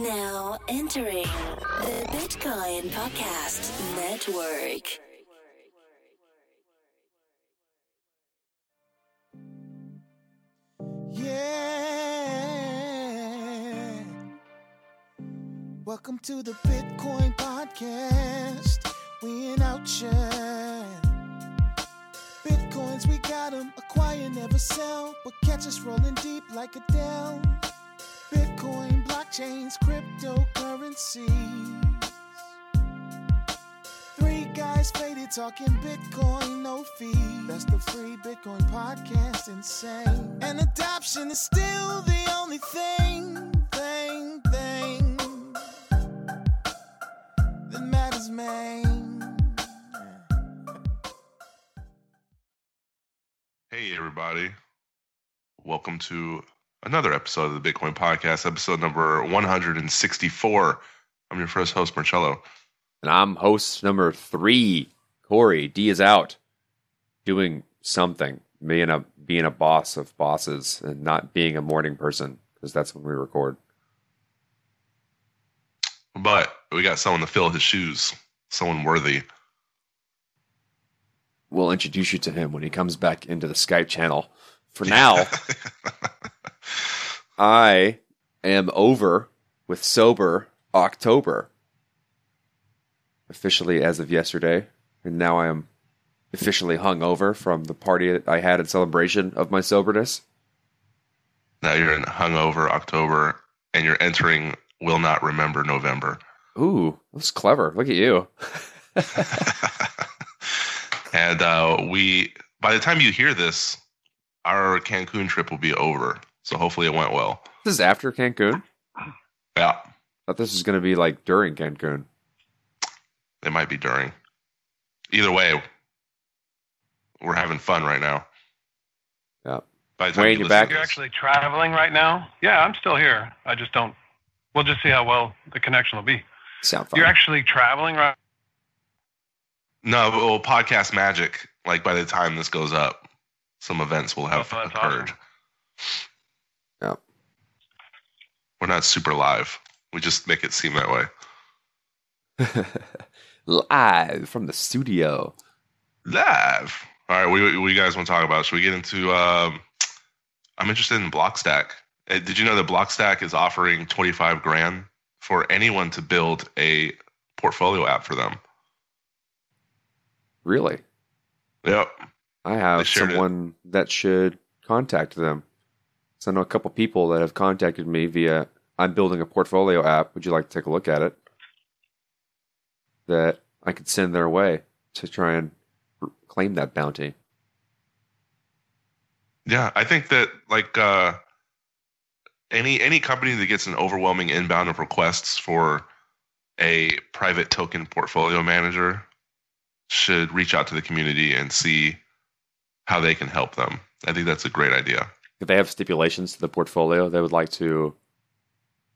Now entering the Bitcoin Podcast Network. Yeah. Welcome to the Bitcoin Podcast. We in outshine. Bitcoins, we got got 'em. Acquire, never sell. But catch us rolling deep like Adele. Bitcoin, blockchains, cryptocurrencies. Three guys faded talking Bitcoin, no fee. That's the free Bitcoin podcast, insane. And adoption is still the only thing, thing, thing that matters, man. Hey, everybody. Welcome to another episode of the Bitcoin Podcast, episode number 164. I'm your first host, Marcello. And I'm host number three, Corey. D is out doing something, being a being a boss of bosses and not being a morning person because that's when we record. But we got someone to fill his shoes, someone worthy. We'll introduce you to him when he comes back into the Skype channel. For now, I am over with sober October. Officially as of yesterday. And now I am officially hungover from the party that I had in celebration of my soberness. now you're in hungover October and you're entering will not remember November. Ooh, that's clever. Look at you. and uh, we, by the time you hear this, our Cancun trip will be over. So hopefully it went well. This is after Cancun. Yeah, thought this was going to be like during Cancun. it might be during. Either way, we're having fun right now. Yeah. By the time Wayne, you you're back? You're actually traveling right now? Yeah, I'm still here. I just don't. We'll just see how well the connection will be. Sound fun. You're actually traveling right? No, well, podcast magic. Like by the time this goes up, some events will have Oh, occurred. awesome. Yeah. We're not super live. We just make it seem that way. Live from the studio. Live. All right, we you guys want to talk about? Should we get into? Um, I'm interested in Blockstack. Uh, Did you know that Blockstack is offering 25 grand for anyone to build a portfolio app for them? Really? Yep. I have shared it. someone that should contact them. So I know a couple people that have contacted me via I'm building a portfolio app. Would you like to take a look at it? That I could send their way to try and claim that bounty. Yeah, I think that like uh, any any company that gets an overwhelming inbound of requests for a private token portfolio manager should reach out to the community and see how they can help them. I think that's a great idea. If they have stipulations to the portfolio they would like to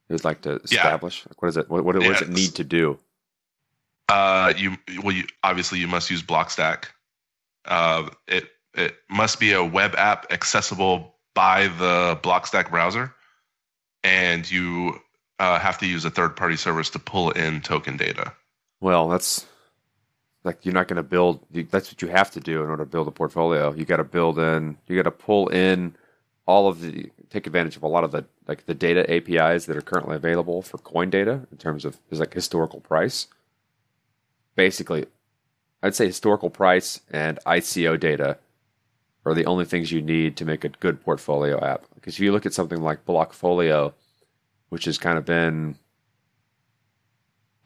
they would like to Yeah. establish. Like what is it? What, what, what does it need to do? Uh, you well, you obviously you must use Blockstack. Uh, it it must be a web app accessible by the Blockstack browser, and you uh, have to use a third party service to pull in token data. Well, that's like you're not going to build. You, that's what you have to do in order to build a portfolio. You got to build in. You got to pull in all of the take advantage of a lot of the like the data APIs that are currently available for coin data in terms of is like historical price. Basically, I'd say historical price and ICO data are the only things you need to make a good portfolio app. Because if you look at something like Blockfolio, which has kind of been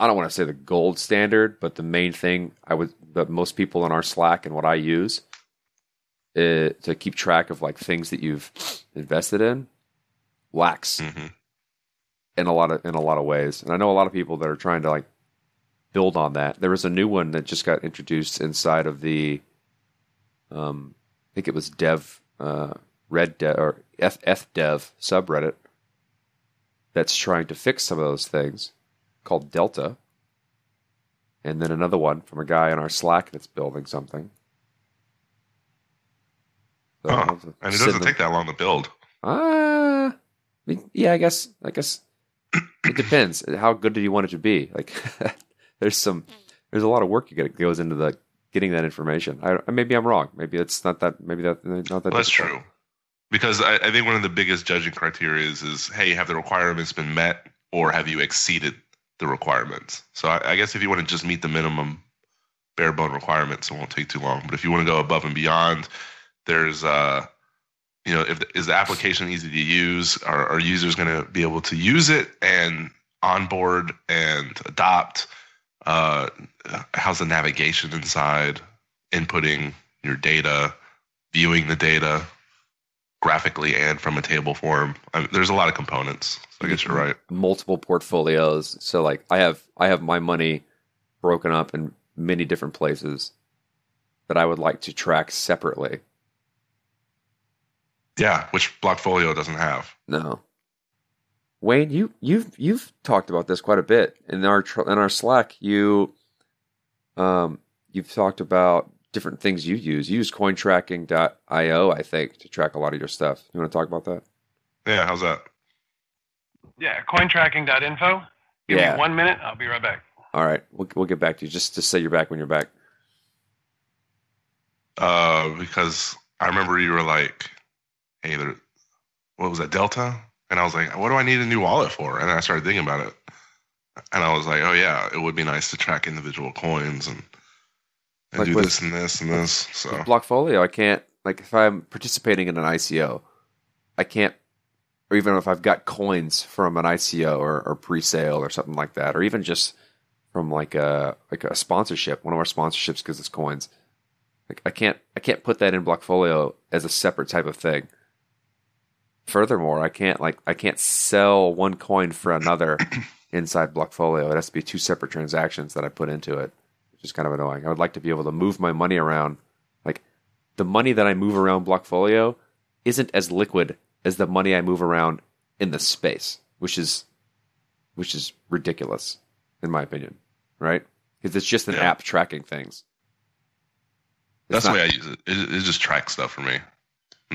I don't want to say the gold standard, but the main thing I would that most people in our Slack and what I use uh, to keep track of like things that you've invested in lacks hmm in a lot of in a lot of ways. And I know a lot of people that are trying to like build on that. There was a new one that just got introduced inside of the um I think it was dev uh red dev or F F dev subreddit that's trying to fix some of those things called Delta. And then another one from a guy in our Slack that's building something. So I'll Huh. And it doesn't them- take that long to build. uh, yeah, I guess. I guess it depends. How good do you want it to be? Like, there's some, there's a lot of work that goes into the getting that information. I, maybe I'm wrong. Maybe it's not that. Maybe that not that. Well, that's true. Because I, I think one of the biggest judging criteria is, is hey, have the requirements been met or have you exceeded the requirements? So I, I guess if you want to just meet the minimum bare bone requirements, it won't take too long. But if you want to go above and beyond, there's uh you know, if is the application easy to use? Are, are users going to be able to use it and onboard and adopt? Uh, how's the navigation inside? Inputting your data, viewing the data graphically and from a table form. I mean, there's a lot of components. So I guess you're right. multiple portfolios. So like I have I have my money broken up in many different places that I would like to track separately. Yeah, which Blockfolio doesn't have. No. Wayne, you you've you've talked about this quite a bit in our in our Slack. You um you've talked about different things you use. You use cointracking.io, I think, to track a lot of your stuff. You want to talk about that? Yeah, how's that? Yeah, cointracking.info. Give Yeah. me one minute. I'll be right back. All right, we'll we'll get back to you. Just to say you're back when you're back. Uh, because I remember you were like, "Hey, there, what was that Delta?" And I was like, "What do I need a new wallet for?" And I started thinking about it, and I was like, "Oh yeah, it would be nice to track individual coins and and Like do with- this and this and this." So Blockfolio, I can't like if I'm participating in an ICO, I can't, or even if I've got coins from an ICO or, or pre-sale or something like that, or even just from like a like a sponsorship, one of our sponsorships gives us coins. Like I can't I can't put that in Blockfolio as a separate type of thing. Furthermore, I can't like I can't sell one coin for another inside Blockfolio. It has to be two separate transactions that I put into it, which is kind of annoying. I would like to be able to move my money around. Like the money that I move around Blockfolio isn't as liquid as the money I move around in the space, which is which is ridiculous in my opinion, right? Because it's just an Yeah. app tracking things. that's It's the way I use it. it. It just tracks stuff for me.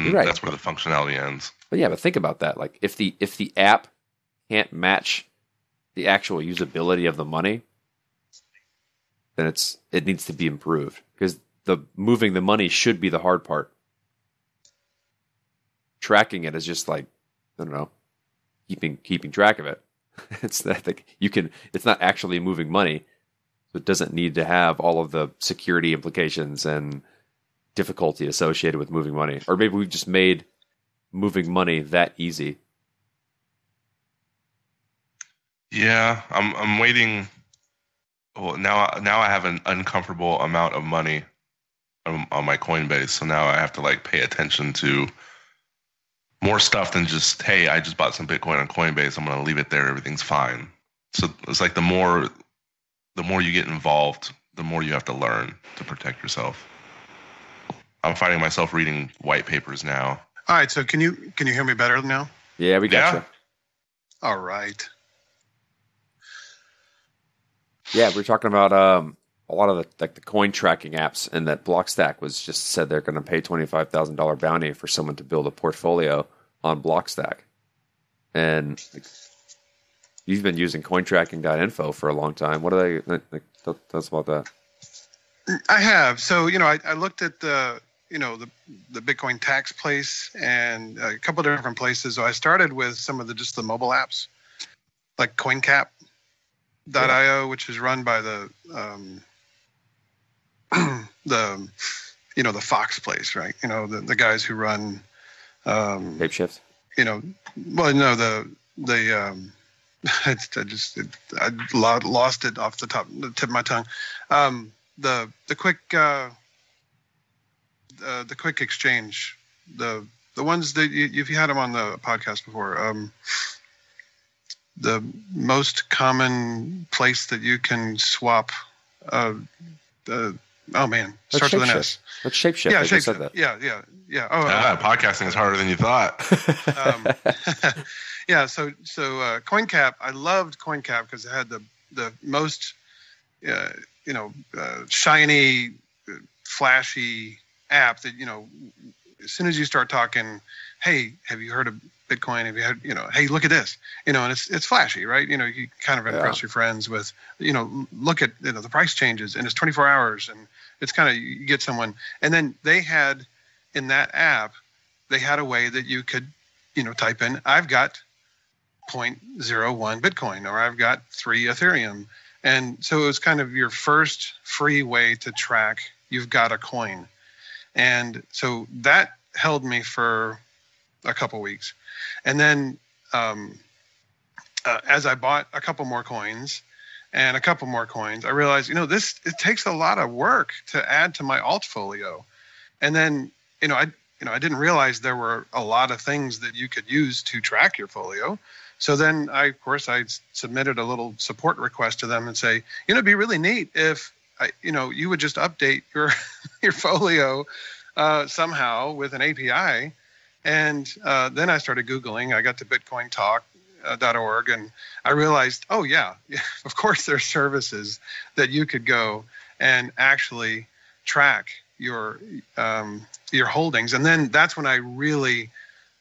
And Right. That's where the functionality ends. But yeah, but think about that. Like if the if the app can't match the actual usability of the money, then it's it needs to be improved because the moving the money should be the hard part. Tracking it is just like I don't know, keeping keeping track of it. It's that like you can. It's not actually moving money, so it doesn't need to have all of the security implications and difficulty associated with moving money. Or maybe we've just made moving money that easy. Yeah, I'm I'm waiting. Well, now now I have an uncomfortable amount of money on, on my Coinbase, so now I have to like pay attention to more stuff than just hey, I just bought some Bitcoin on Coinbase. I'm gonna leave it there. Everything's fine. So it's like the more the more you get involved, the more you have to learn to protect yourself. I'm finding myself reading white papers now. All right, so can you can you hear me better now? Yeah, we got Yeah. you. All right. Yeah, we are talking about um, a lot of the like the coin tracking apps, and that Blockstack was just said they're going to pay twenty five thousand dollar bounty for someone to build a portfolio on Blockstack. And like, you've been using cointracking.info for a long time. What are they? Like, like, tell, tell us about that. I have. So you know, I, I looked at the you know the the Bitcoin tax place and a couple of different places. So I started with some of the just the mobile apps, like CoinCap.io, which is run by the um, the you know the Fox place, right? You know the the guys who run. Um, Shapeshift. you know, well, no, the the um, I just it, I lost it off the top the tip of my tongue. Um, the the quick uh, uh, the quick exchange, the the ones that you, you've had them on the podcast before. Um, the most common place that you can swap. Uh, uh, oh man, That's starts with an Shapeshift. S. That's Shapeshift. Yeah, I just said Shapeshift. that. Yeah, yeah, yeah. Oh, Ah, podcasting is harder than you thought. um, yeah, so so uh, CoinCap, I loved CoinCap because it had the the most, uh, you know, uh, shiny, uh, flashy app that you know, as soon as you start talking, hey, have you heard of Bitcoin? Have you had, you know, hey, look at this, you know, and it's it's flashy, right? You know, you kind of impress Yeah. your friends with, you know, look at you know the price changes and it's 24 hours and it's kind of you get someone, and then they had in that app, they had a way that you could, you know, type in, I've got 0.01 Bitcoin or I've got three Ethereum, and so it was kind of your first free way to track you've got a coin, and so that held me for a couple weeks, and then um, uh, as I bought a couple more coins and a couple more coins, I realized, you know, this it takes a lot of work to add to my alt folio, and then you know I you know I didn't realize there were a lot of things that you could use to track your folio. So then I of course I submitted a little support request to them and say, you know, it'd be really neat if You know you would just update your your folio uh, somehow with an API. And uh, then I started Googling. I got to BitcoinTalk.org and I realized, oh, yeah, of course, there's services that you could go and actually track your um, your holdings. And then that's when I really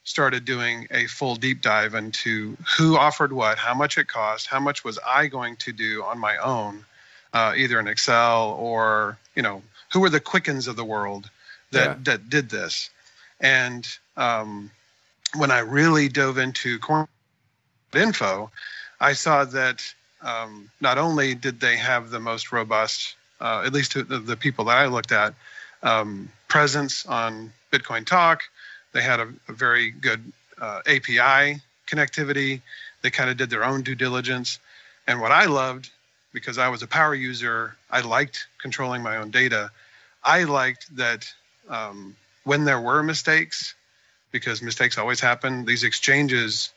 started doing a full deep dive into who offered what, how much it cost, how much was I going to do on my own, uh, either in Excel or you know who were the Quickens of the world that Yeah. that did this. And um, when I really dove into coin info, I saw that um, not only did they have the most robust, uh, at least to the, the people that I looked at, um, presence on Bitcoin Talk, they had a, a very good uh, API connectivity. They kind of did their own due diligence. And what I loved, because I was a power user, I liked controlling my own data. I liked that um, when there were mistakes, because mistakes always happen, these exchanges,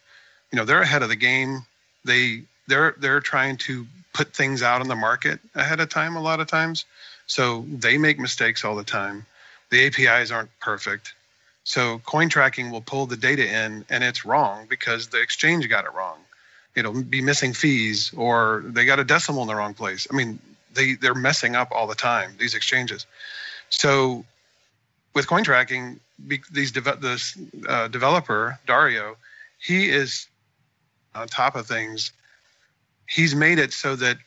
you know, they're ahead of the game. They they're they're trying to put things out on the market ahead of time a lot of times. So they make mistakes all the time. The APIs aren't perfect. So coin tracking will pull the data in and it's wrong because the exchange got it wrong. It'll be missing fees or they got a decimal in the wrong place. I mean, they they're messing up all the time these exchanges. So with coin tracking, these this uh, developer Dario, he is on top of things. He's made it so that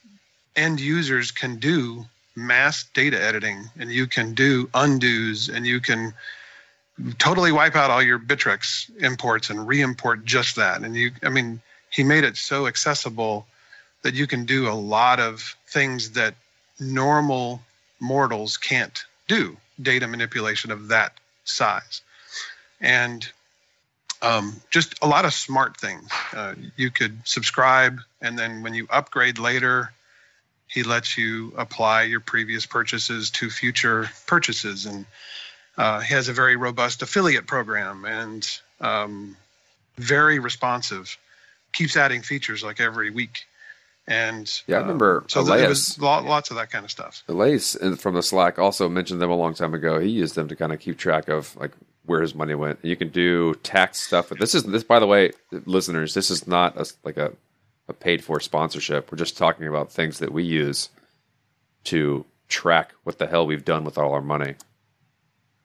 end users can do mass data editing, and you can do undos, and you can totally wipe out all your Bittrex imports and re-import just that. And you, I mean, he made it so accessible that you can do a lot of things that normal mortals can't do data manipulation of that size. And um, just a lot of smart things. Uh, you could subscribe and then when you upgrade later he lets you apply your previous purchases to future purchases. And uh, he has a very robust affiliate program and um, very responsive keeps adding features like every week and Yeah, I uh, remember so th- it was Elias. lots of that kind of stuff Elias from the Slack also mentioned them a long time ago. He used them to kind of keep track of like where his money went. You can do tax stuff. But this is this, by the way, listeners. This is not a, like a, a paid for sponsorship. We're just talking about things that we use to track what the hell we've done with all our money.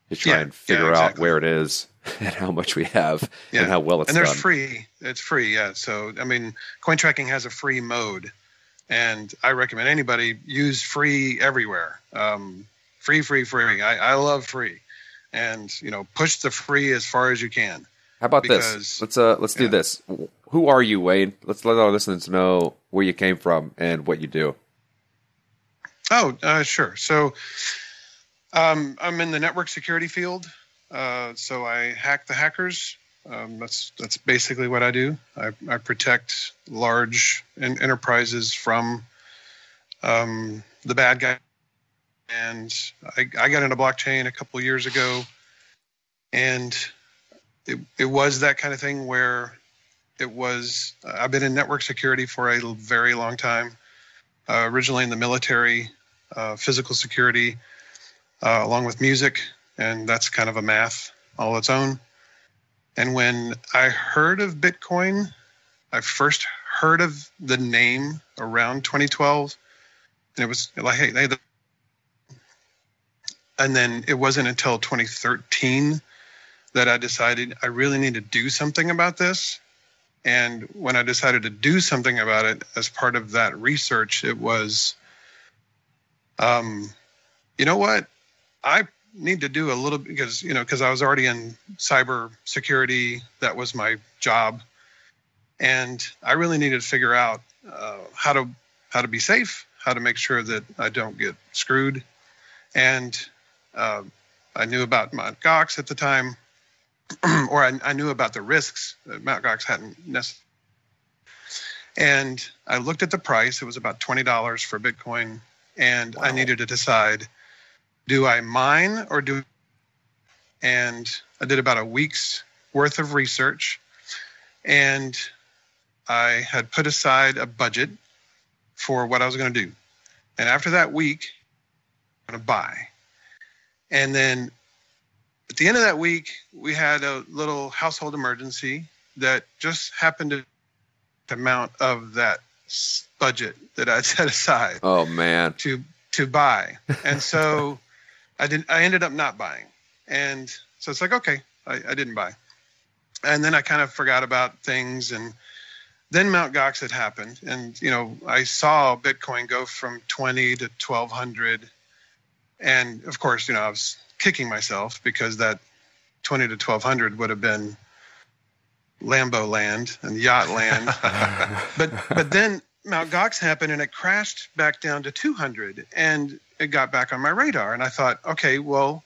To try Yeah, and figure yeah, out where it is and how much we have Yeah. and how well it's and there's done. free it's free yeah so i mean coin tracking has a free mode and i recommend anybody use free everywhere um, free free free I, I love free and you know push the free as far as you can How about because- this? Let's uh let's do this. Who are you, wayne Let's let our listeners know where you came from and what you do. Oh, uh, sure. So um, I'm in the network security field. Uh, so I hack the hackers. Um, that's that's basically what I do. I, I protect large en- enterprises from um, the bad guy. And I, I got into blockchain a couple years ago, and it it was that kind of thing where it was. I've been in network security for a very long time. Uh, originally in the military, uh, physical security, uh, along with music, and that's kind of a math all its own. And when I heard of Bitcoin, I first heard of the name around 2012, and it was like, hey, they, and then it wasn't until 2013 that I decided I really need to do something about this. And when I decided to do something about it as part of that research, it was, um, you know what? I need to do a little because you know because I was already in cyber security. That was my job, and I really needed to figure out uh, how to how to be safe, how to make sure that I don't get screwed, and uh, I knew about Mt. Gox at the time, or I, I, knew about the risks that Mt. Gox hadn't necessarily. And I looked at the price; it was about twenty dollars for Bitcoin, and wow. I needed to decide do I mine or do and I did about a week's worth of research and I had put aside a budget for what I was going to do. And after that week, I'm going to buy. And then at the end of that week, we had a little household emergency that just happened to amount of that budget that I'd set aside. Oh man. To to buy. And so I didn't. I ended up not buying, and so it's like okay, I, I didn't buy, and then I kind of forgot about things, and then Mount Gox had happened, and you know I saw Bitcoin go from twenty to twelve hundred, and of course you know I was kicking myself because that twenty to twelve hundred would have been Lambo land and yacht land, but but then Mount Gox happened and it crashed back down to 200 and it got back on my radar. And I thought, okay, well,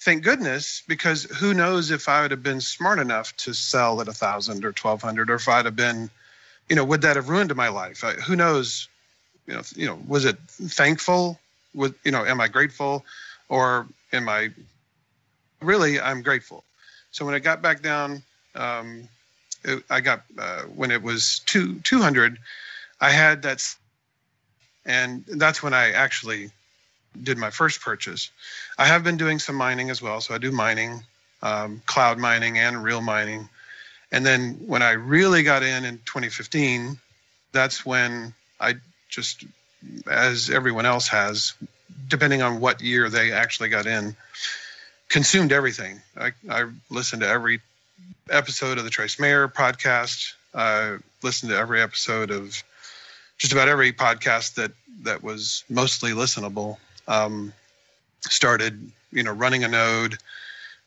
thank goodness, because who knows if I would have been smart enough to sell at a thousand or 1200 or if I'd have been, you know, would that have ruined my life? I, who knows? You know, you know, was it thankful? Would, you know, am I grateful or am I really, I'm grateful. So when it got back down, um, it, I got, uh, when it was two, 200, I had that, and that's when I actually did my first purchase. I have been doing some mining as well, so I do mining, um, cloud mining, and real mining. And then when I really got in in 2015, that's when I just, as everyone else has, depending on what year they actually got in, consumed everything. I, I listened to every episode of the Trace Mayer podcast. I listened to every episode of just about every podcast that that was mostly listenable. Um, started, you know, running a node,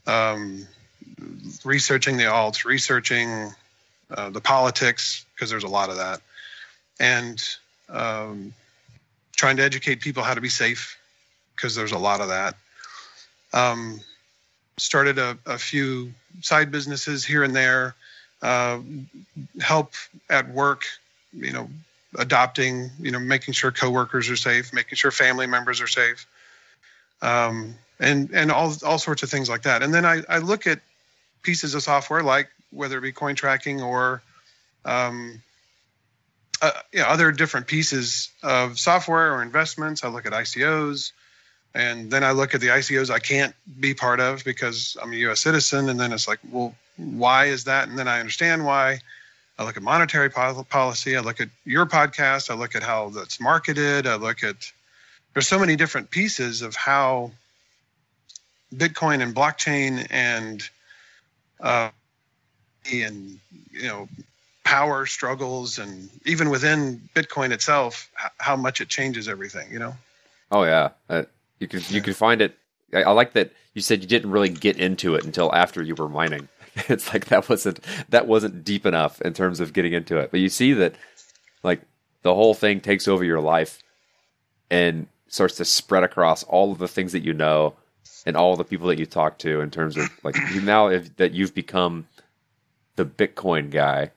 um, researching the alts, researching uh, the politics because there's a lot of that, and um, trying to educate people how to be safe because there's a lot of that. Um, started a, a, few side businesses here and there. Uh, help at work, you know, adopting, you know, making sure coworkers are safe, making sure family members are safe, um, and and all all sorts of things like that. And then I, I look at pieces of software like whether it be coin tracking or um, uh, you know, other different pieces of software or investments. I look at ICOs, and then I look at the ICOs I can't be part of because I'm a U.S. citizen. And then it's like, well, why is that? And then I understand why. I look at monetary policy. I look at your podcast. I look at how that's marketed. I look at there's so many different pieces of how Bitcoin and blockchain and uh, and you know power struggles and even within Bitcoin itself, how much it changes everything. You know. Oh yeah, uh, you can you can find it. I, I like that you said you didn't really get into it until after you were mining. it's like that wasn't that wasn't deep enough in terms of getting into it. But you see that like the whole thing takes over your life and starts to spread across all of the things that you know and all the people that you talk to in terms of like now if, that you've become the Bitcoin guy.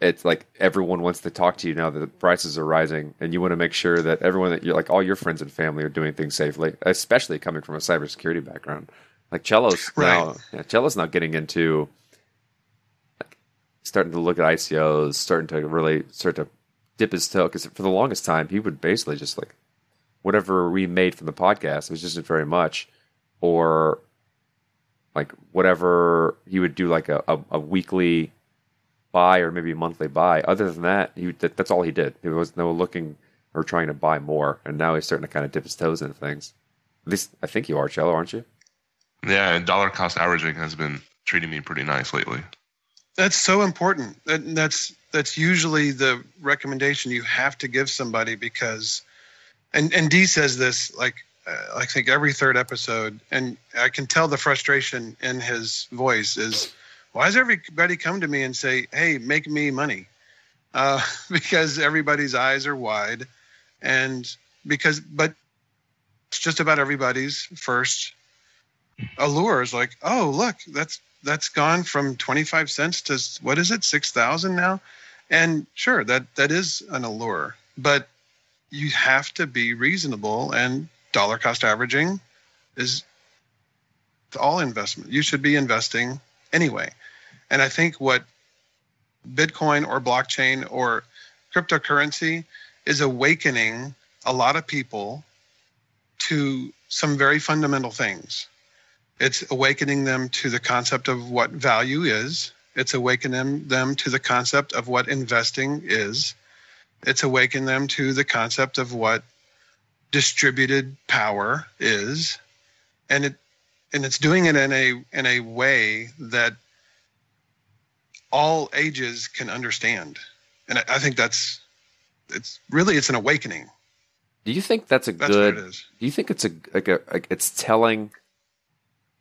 It's like everyone wants to talk to you now that the prices are rising, and you want to make sure that everyone that you're like all your friends and family are doing things safely, especially coming from a cybersecurity background. Like cello's right. now, yeah, cello's now getting into like, starting to look at ICOs, starting to really start to dip his toe. Because for the longest time, he would basically just like whatever we made from the podcast it was just very much, or like whatever he would do, like a, a, a weekly buy or maybe monthly buy. Other than that, he that, that's all he did. There was no looking or trying to buy more. And now he's starting to kind of dip his toes into things. At least I think you are, Cello, aren't you? Yeah, and dollar cost averaging has been treating me pretty nice lately. That's so important. That, that's that's usually the recommendation you have to give somebody because, and and D says this like uh, I think every third episode, and I can tell the frustration in his voice is, why does everybody come to me and say, "Hey, make me money," uh, because everybody's eyes are wide, and because but it's just about everybody's first allure is like, oh look, that's that's gone from 25 cents to what is it 6000 now? And sure that that is an allure but you have to be reasonable and dollar cost averaging is all investment. You should be investing anyway. And i think what bitcoin or blockchain or cryptocurrency is awakening a lot of people to some very fundamental things it's awakening them to the concept of what value is. It's awakening them to the concept of what investing is. It's awakening them to the concept of what distributed power is. And it and it's doing it in a in a way that all ages can understand. And I, I think that's it's really it's an awakening. Do you think that's a That's good? what it is. Do you think it's a like a like it's telling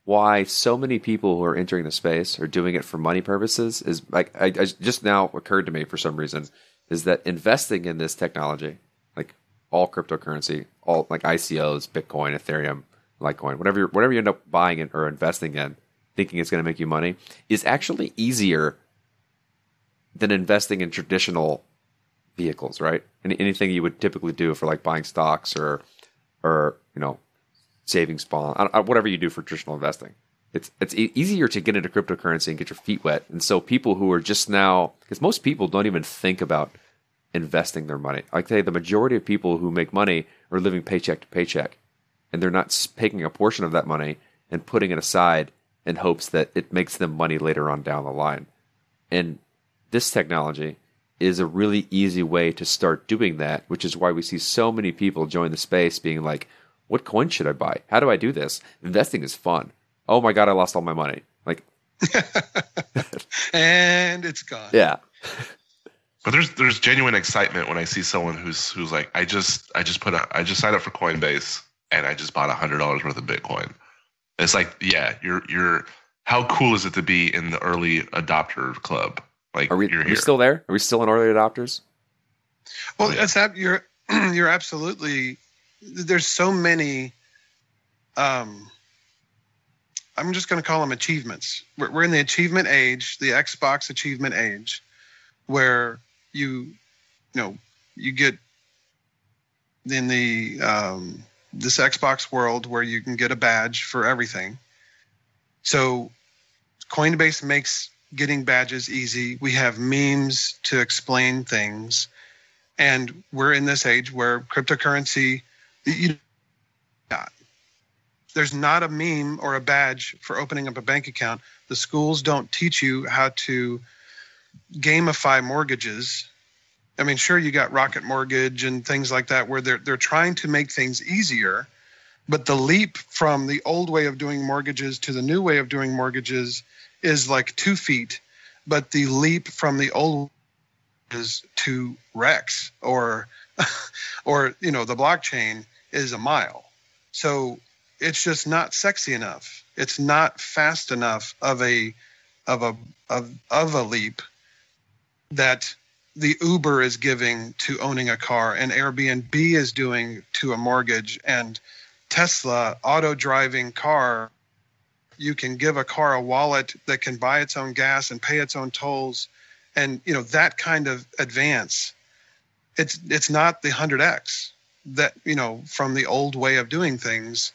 why so many people who are entering the space are doing it for money purposes? Is like I, I just now occurred to me for some reason is that investing in this technology, like all cryptocurrency, all like ICOs, Bitcoin, Ethereum, Litecoin, whatever whatever you end up buying in or investing in, thinking it's going to make you money, is actually easier than investing in traditional vehicles, right? Any, anything you would typically do for like buying stocks or or you know savings bond, whatever you do for traditional investing. It's it's easier to get into cryptocurrency and get your feet wet. And so people who are just now, because most people don't even think about investing their money. Like say the majority of people who make money are living paycheck to paycheck, and they're not taking a portion of that money and putting it aside in hopes that it makes them money later on down the line. And this technology is a really easy way to start doing that, which is why we see so many people join the space being like, what coin should I buy? How do I do this? Investing is fun. Oh my God, I lost all my money. Like, And it's gone. yeah. But there's there's genuine excitement when I see someone who's who's like, I just I just put a I just signed up for Coinbase and I just bought a hundred dollars worth of Bitcoin. It's like, yeah, you're you're how cool is it to be in the early adopter club? Like Are we, you're are we still there? Are we still in early adopters? Well, Oh, yeah. that's that you're you're absolutely there's so many um I'm just going to call them achievements. We're, we're in the achievement age, the Xbox achievement age, where you, you know, you get in the um, this Xbox world where you can get a badge for everything. So, Coinbase makes getting badges easy. We have memes to explain things, and we're in this age where cryptocurrency, you, there's not a meme or a badge for opening up a bank account. The schools don't teach you how to gamify mortgages. I mean, sure, you got Rocket Mortgage and things like that where they're they're trying to make things easier, but the leap from the old way of doing mortgages to the new way of doing mortgages is like two feet, but the leap from the old is to Rex or or you know the blockchain is a mile. So it's just not sexy enough. It's not fast enough of a of a of of a leap that the Uber is giving to owning a car and Airbnb is doing to a mortgage and Tesla auto driving car you can give a car a wallet that can buy its own gas and pay its own tolls and you know that kind of advance it's it's not the 100x that you know from the old way of doing things.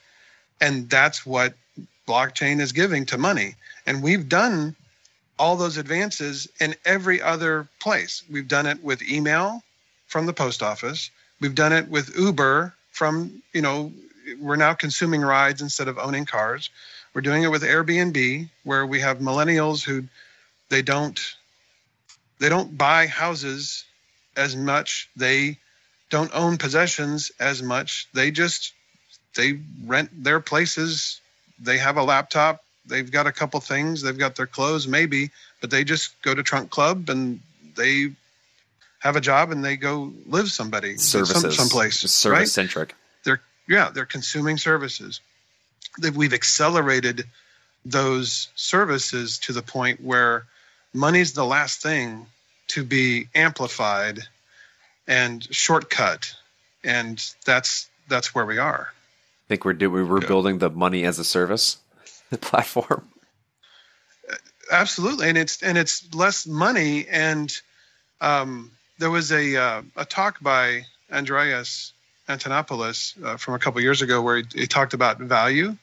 And that's what blockchain is giving to money. And we've done all those advances in every other place. We've done it with email from the post office. We've done it with uber from you know we're now consuming rides instead of owning cars. We're doing it with airbnb where we have millennials who they don't they don't buy houses as much. They don't own possessions as much they just they rent their places they have a laptop, they've got a couple things, they've got their clothes maybe, but they just go to Trunk Club and they have a job and they go live somebody Services, some, someplace, service centric. right? centric. yeah, they're consuming services. That we've accelerated those services to the point where money's the last thing to be amplified and shortcut, and that's that's where we are. I think we're do we we're Yeah. building the money as a service platform. Absolutely, and it's and it's less money. And um, there was a uh, a talk by Andreas Antonopoulos uh, from a couple years ago where he, he talked about value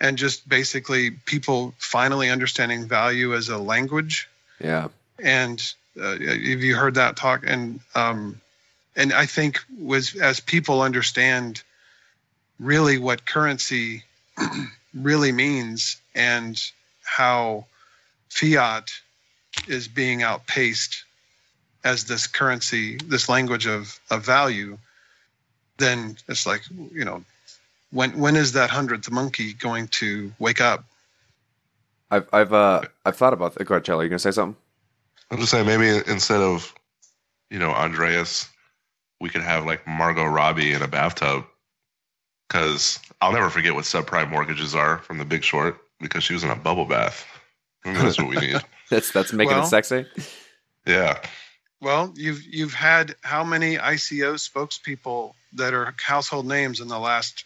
and just basically people finally understanding value as a language. Yeah. And uh, have you heard that talk? And um, and I think was as people understand really what currency really means and how fiat is being outpaced as this currency, this language of, of value, then it's like, you know, when when is that hundredth monkey going to wake up? I've I've uh I've thought about that. Go ahead, Charlie. You gonna say something? I'm just saying maybe instead of, you know, Andreas, we could have like Margot Robbie in a bathtub. Because I'll never forget what subprime mortgages are from The Big Short because she was in a bubble bath. That's what we need. That's that's making Well- it sexy. Yeah. Well, you've you've had how many ICO spokespeople that are household names in the last,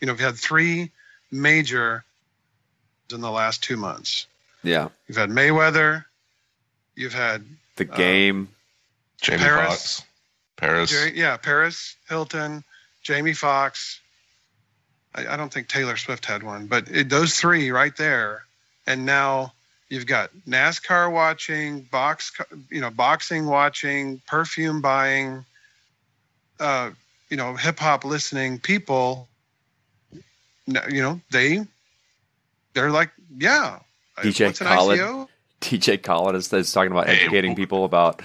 you know, we've had three major in the last two months. Yeah. You've had Mayweather, you've had The Uh, game. Jamie Paris. Foxx. Paris. Jerry, yeah, Paris, Hilton, Jamie Foxx. I, I don't think Taylor Swift had one, but it, those three right there. And now you've got NASCAR watching, box, you know, boxing watching, perfume buying, uh, you know, hip hop listening people. You know, they, they're like, yeah. DJ what's an Khaled. ICO? DJ Khaled is, is talking about educating w- people about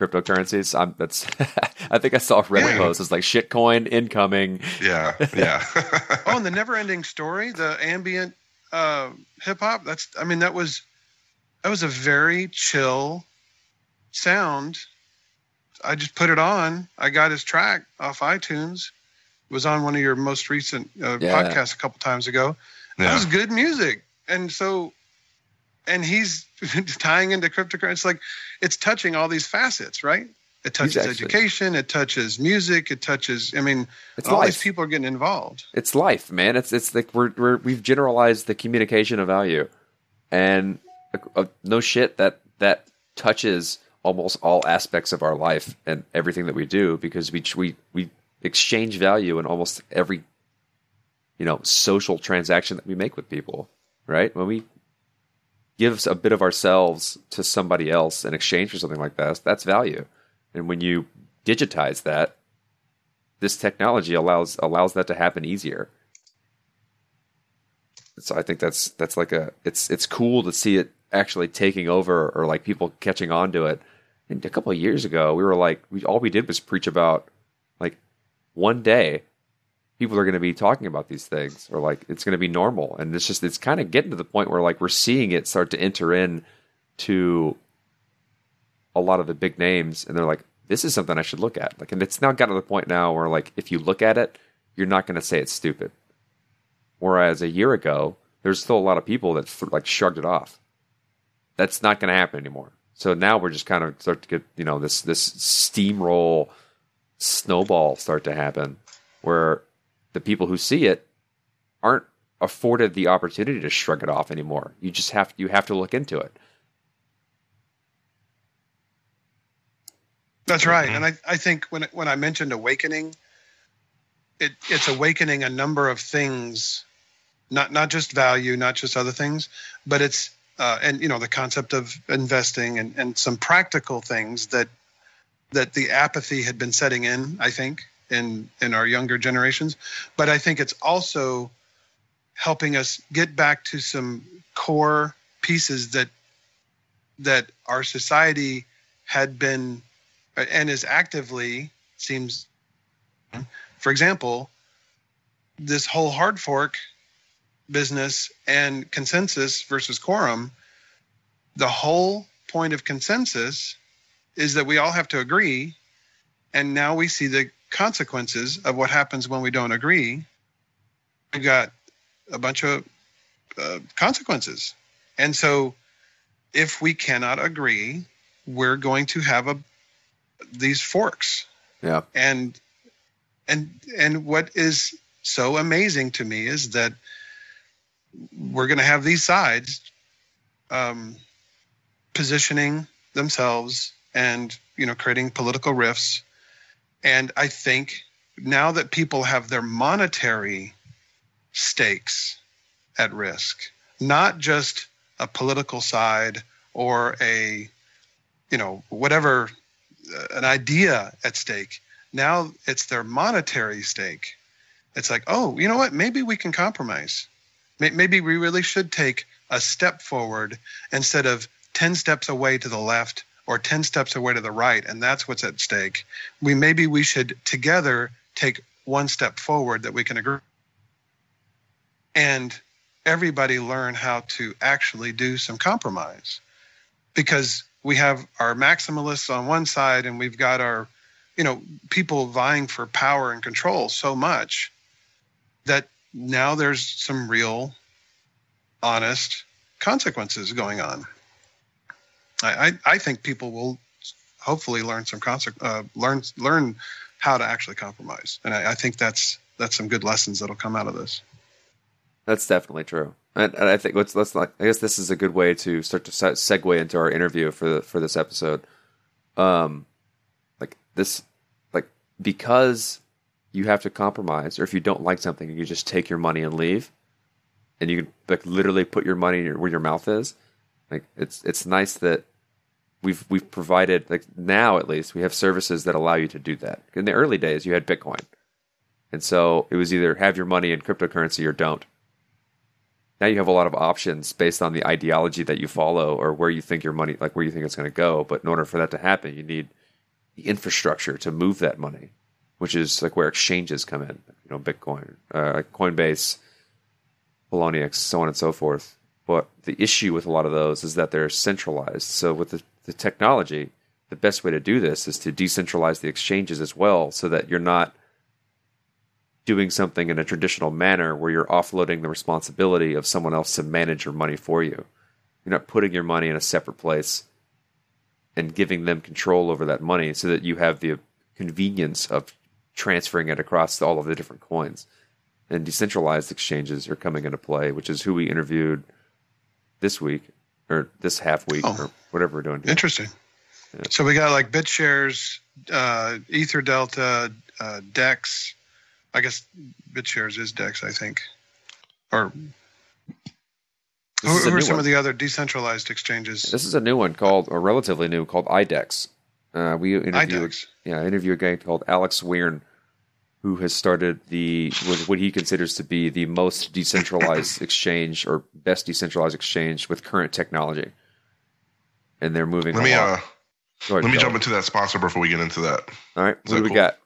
cryptocurrencies. I'm that's I think I saw a Reddit Yeah. post. It's like shitcoin incoming. Yeah. Yeah. oh, and the never ending story, the ambient uh, hip hop. That's I mean that was that was a very chill sound. I just put it on. I got his track off iTunes. It was on one of your most recent uh, Yeah. podcasts a couple times ago. Yeah. That was good music, and so and he's tying into cryptocurrency. It's like it's touching all these facets, right? It touches actually- education. It touches music. It touches. I mean, It's all life. these people are getting involved. It's life, man. It's it's like we're, we're we've generalized the communication of value, and uh, no shit that that touches almost all aspects of our life and everything that we do because we we we exchange value in almost every you know social transaction that we make with people, right? When we give a bit of ourselves to somebody else in exchange for something like that, that's value. And when you digitize that, this technology allows allows that to happen easier. So I think that's that's like a it's it's cool to see it actually taking over or like people catching on to it. And a couple of years ago, we were like we all we did was preach about like one day people are going to be talking about these things or like it's going to be normal. And it's just it's kind of getting to the point where like we're seeing it start to enter in to a lot of the big names and they're like this is something i should look at. Like and it's now gotten to the point now where like if you look at it you're not going to say it's stupid. Whereas a year ago there's still a lot of people that th- like shrugged it off. That's not going to happen anymore. So now we're just kind of start to get you know this this steamroll snowball start to happen where the people who see it aren't afforded the opportunity to shrug it off anymore. You just have you have to look into it. That's right. And I, I think when when I mentioned awakening, it it's awakening a number of things, not not just value, not just other things, but it's uh, and you know the concept of investing and, and some practical things that that the apathy had been setting in, I think, in in our younger generations. But I think it's also helping us get back to some core pieces that that our society had been and is actively seems for example this whole hard fork business and consensus versus quorum, the whole point of consensus is that we all have to agree. And now we see the consequences of what happens when we don't agree. We've got a bunch of uh, consequences. And so if we cannot agree, we're going to have a these forks. Yeah. And and and what is so amazing to me is that we're going to have these sides um, positioning themselves and you know creating political rifts and i think now that people have their monetary stakes at risk not just a political side or a you know whatever uh, an idea at stake now it's their monetary stake. It's like oh you know what? Maybe we can compromise. Maybe we really should take a step forward instead of 10 steps away to the left or 10 steps away to the right and that's what's at stake. We maybe we should together take one step forward that we can agree. And everybody learn how to actually do some compromise. Because we have our maximalists on one side and we've got our you know people vying for power and control so much that now there's some real honest consequences going on i i, I think people will hopefully learn some conse- uh, learn learn how to actually compromise and I, I think that's that's some good lessons that'll come out of this That's definitely true, and, and I think let's let's like I guess this is a good way to start to se- segue into our interview for the, for this episode. Um, like this, like because you have to compromise, or if you don't like something, you just take your money and leave, and you can like literally put your money where your mouth is. Like it's it's nice that we've we've provided like now at least we have services that allow you to do that. In the early days, you had Bitcoin, and so it was either have your money in cryptocurrency or don't. Now you have a lot of options based on the ideology that you follow or where you think your money like where you think it's going to go. But in order for that to happen you need the infrastructure to move that money which is like where exchanges come in. You know bitcoin uh, coinbase Poloniex, so on and so forth but the issue with a lot of those is that they're centralized so with the, the technology the best way to do this is to decentralize the exchanges as well so that you're not doing something in a traditional manner where you're offloading the responsibility of someone else to manage your money for you. You're not putting your money in a separate place and giving them control over that money so that you have the convenience of transferring it across all of the different coins. And decentralized exchanges are coming into play, which is who we interviewed this week or this half week Oh. or whatever we're doing. here. Interesting. So we got like BitShares, uh, Ether Delta, uh, Dex. I guess BitShares is Dex, I think. Or This who, who are some one. of the other decentralized exchanges? This is a new one called, or relatively new, called IDEX. Uh, we interviewed, IDEX. yeah, I interviewed a guy called Alex Wearn, who has started the what what he considers to be the most decentralized exchange or best decentralized exchange with current technology. And they're moving. Let me uh, ahead, let me jump into that sponsor before we get into that. All right, Is what do we cool? got?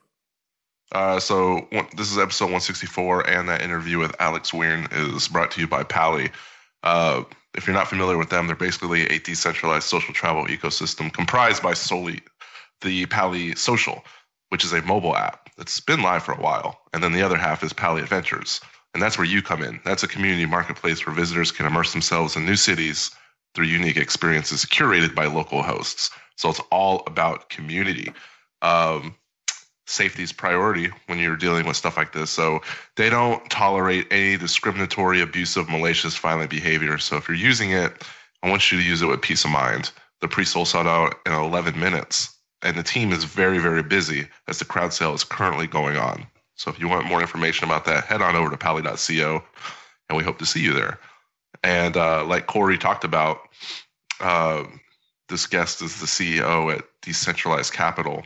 Uh, so one, this is episode 164, and that interview with Alex Wearn is brought to you by Pally. Uh, if you're not familiar with them, they're basically a decentralized social travel ecosystem comprised by solely the Pally Social, which is a mobile app that's been live for a while, and then the other half is Pally Adventures, and that's where you come in. That's a community marketplace where visitors can immerse themselves in new cities through unique experiences curated by local hosts. So it's all about community. Um, safety is priority when you're dealing with stuff like this. So they don't tolerate any discriminatory, abusive, malicious, violent behavior. So if you're using it, I want you to use it with peace of mind. The pre-sale sold out in 11 minutes, and the team is very, very busy as the crowd sale is currently going on. So if you want more information about that, head on over to pally.co, and we hope to see you there. And uh, like Corey talked about, uh, this guest is the CEO at Decentralized Capital,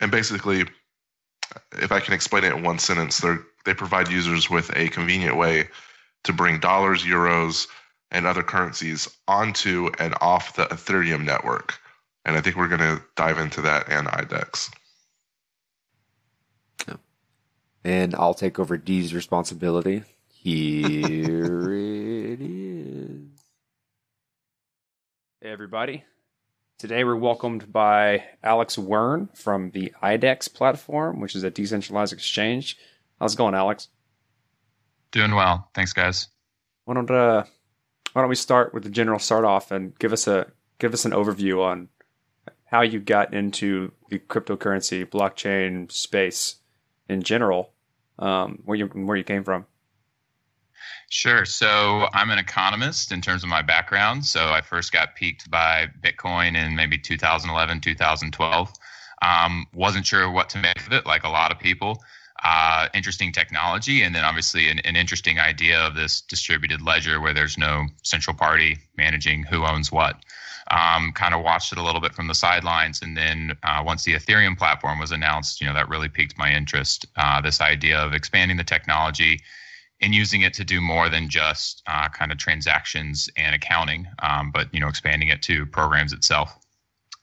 and basically if I can explain it in one sentence, they they provide users with a convenient way to bring dollars, euros, and other currencies onto and off the Ethereum network. And I think we're going to dive into that and IDEX. And I'll take over D's responsibility. Here it is. Hey, everybody. Today we're welcomed by Alex Wearn from the IDEX platform, which is a decentralized exchange. How's it going, Alex? Doing well. Thanks, guys. Why don't uh, why don't we start with the general start off and give us a give us an overview on how you got into the cryptocurrency blockchain space in general, um, where you where you came from. Sure. So I'm an economist in terms of my background. So I first got peaked by Bitcoin in maybe 2011, 2012. Um, wasn't sure what to make of it, like a lot of people. Uh, interesting technology, and then obviously an, an, interesting idea of this distributed ledger where there's no central party managing who owns what. Um, kind of watched it a little bit from the sidelines, and then uh, once the Ethereum platform was announced, you know that really piqued my interest. Uh, this idea of expanding the technology and using it to do more than just uh, kind of transactions and accounting, um, but you know, expanding it to programs itself.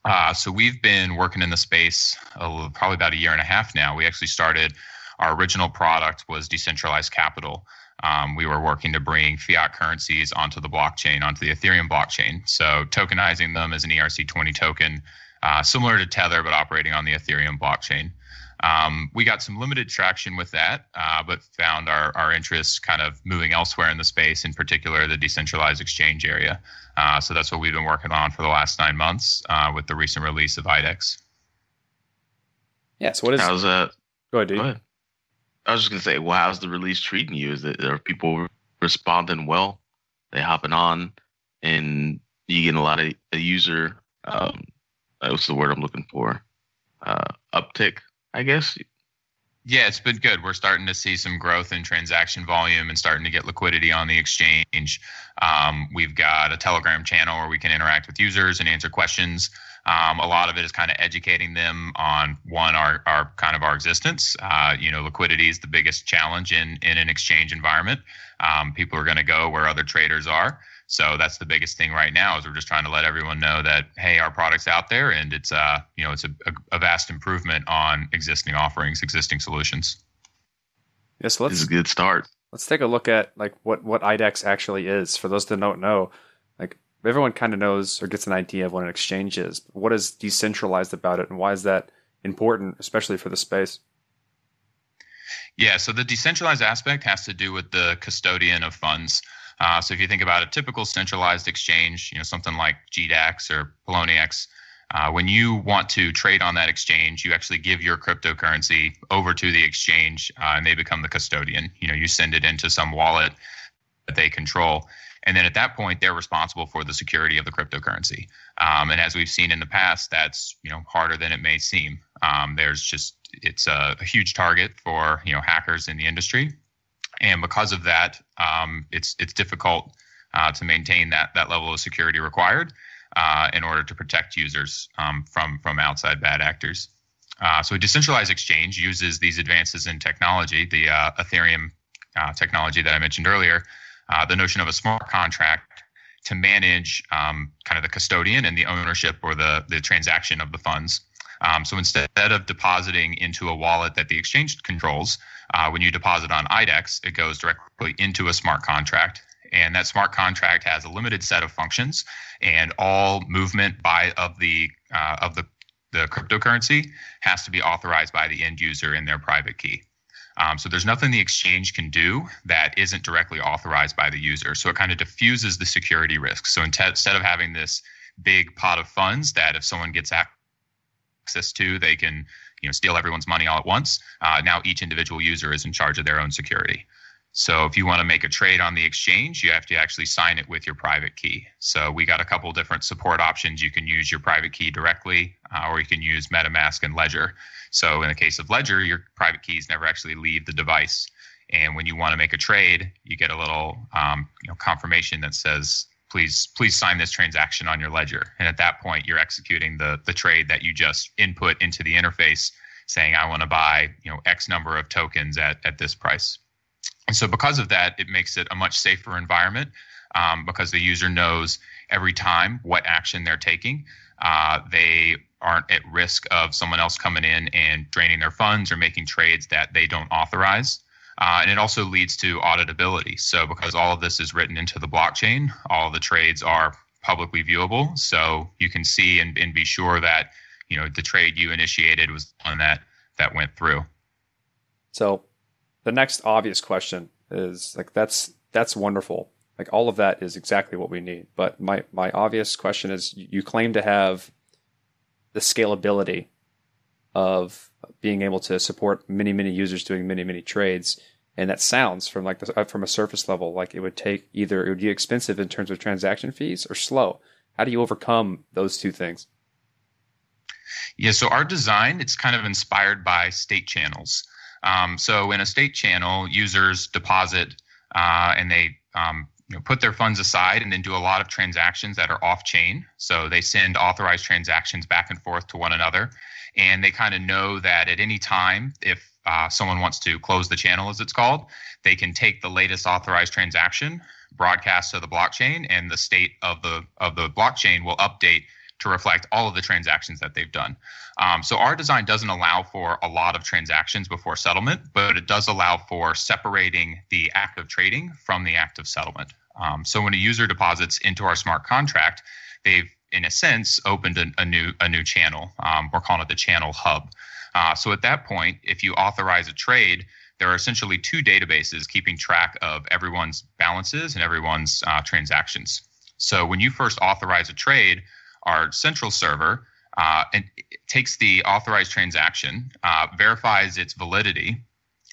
Uh, so we've been working in the space uh, probably about a year and a half now. We actually started our original product was decentralized capital. Um, we were working to bring fiat currencies onto the blockchain, onto the Ethereum blockchain. So tokenizing them as an ERC20 token, uh, similar to Tether, but operating on the Ethereum blockchain. Um, we got some limited traction with that, uh, but found our, our interests kind of moving elsewhere in the space, in particular the decentralized exchange area. Uh, so that's what we've been working on for the last nine months uh, with the recent release of IDEX. Yeah. So what is? How's that? Go ahead, dude. Go ahead. I was just gonna say, well, how's the release treating you? Is it are people responding well? They hopping on, and you getting a lot of a user. Um, what's the word I'm looking for? Uh, uptick I guess. Yeah, it's been good. We're starting to see some growth in transaction volume and starting to get liquidity on the exchange. Um, we've got a Telegram channel where we can interact with users and answer questions. Um, a lot of it is kind of educating them on one, our, our kind of our existence. Uh, you know, liquidity is the biggest challenge in in an exchange environment. Um, people are going to go where other traders are. So that's the biggest thing right now is we're just trying to let everyone know that hey, our product's out there and it's uh you know it's a, a, a vast improvement on existing offerings, existing solutions. Yes, let's. This is a good start. Let's take a look at like what what IDEX actually is. For those that don't know, like everyone kind of knows or gets an idea of what an exchange is. What is decentralized about it, and why is that important, especially for the space? Yeah, so the decentralized aspect has to do with the custodian of funds. Uh, so if you think about a typical centralized exchange, you know something like GDAX or Poloniex, uh, when you want to trade on that exchange, you actually give your cryptocurrency over to the exchange, uh, and they become the custodian. You know, you send it into some wallet that they control, and then at that point, they're responsible for the security of the cryptocurrency. Um, and as we've seen in the past, that's you know harder than it may seem. Um, there's just it's a, a huge target for you know hackers in the industry and because of that, um, it's it's difficult uh, to maintain that that level of security required uh, in order to protect users um, from from outside bad actors. Uh, so a decentralized exchange uses these advances in technology, the uh, Ethereum uh, technology that I mentioned earlier, uh, the notion of a smart contract to manage um, kind of the custodian and the ownership or the the transaction of the funds. Um, so instead of depositing into a wallet that the exchange controls, uh, when you deposit on IDEX, it goes directly into a smart contract. And that smart contract has a limited set of functions, and all movement by of the uh, of the the cryptocurrency has to be authorized by the end user in their private key. Um, so there's nothing the exchange can do that isn't directly authorized by the user. So it kind of diffuses the security risk. So instead of having this big pot of funds that if someone gets access to, they can you know steal everyone's money all at once. Uh, now each individual user is in charge of their own security. So if you want to make a trade on the exchange, you have to actually sign it with your private key. So we got a couple different support options. You can use your private key directly, uh, or you can use MetaMask and Ledger. So in the case of Ledger, your private keys never actually leave the device. And when you want to make a trade, you get a little um, you know, confirmation that says please please sign this transaction on your ledger. And at that point you're executing the the trade that you just input into the interface saying i want to buy you know x number of tokens at at this price. And so because of that it makes it a much safer environment um, because the user knows every time what action they're taking uh, they aren't at risk of someone else coming in and draining their funds or making trades that they don't authorize Uh, and it also leads to auditability. So, because all of this is written into the blockchain, all the trades are publicly viewable. So you can see and, and be sure that you know the trade you initiated was one that that went through. So, the next obvious question is like that's that's wonderful. Like all of that is exactly what we need. But my my obvious question is you claim to have the scalability of being able to support many many users doing many many trades and that sounds from like the, uh, from a surface level like it would take either it would be expensive in terms of transaction fees or slow. How do you overcome those two things? Yeah so our design it's kind of inspired by state channels. Um, so in a state channel users deposit uh, and they um, you know, put their funds aside and then do a lot of transactions that are off chain. So they send authorized transactions back and forth to one another. And they kind of know that at any time if uh, someone wants to close the channel, as it's called, they can take the latest authorized transaction, broadcast to the blockchain, and the state of the of the blockchain will update to reflect all of the transactions that they've done. Um, so our design doesn't allow for a lot of transactions before settlement, but it does allow for separating the act of trading from the act of settlement. Um, so when a user deposits into our smart contract, they've in a sense opened a, a new a new channel. Um, we're calling it the channel hub. Uh, so at that point, if you authorize a trade, there are essentially two databases keeping track of everyone's balances and everyone's uh, transactions. So when you first authorize a trade, our central server uh, takes the authorized transaction, uh, verifies its validity,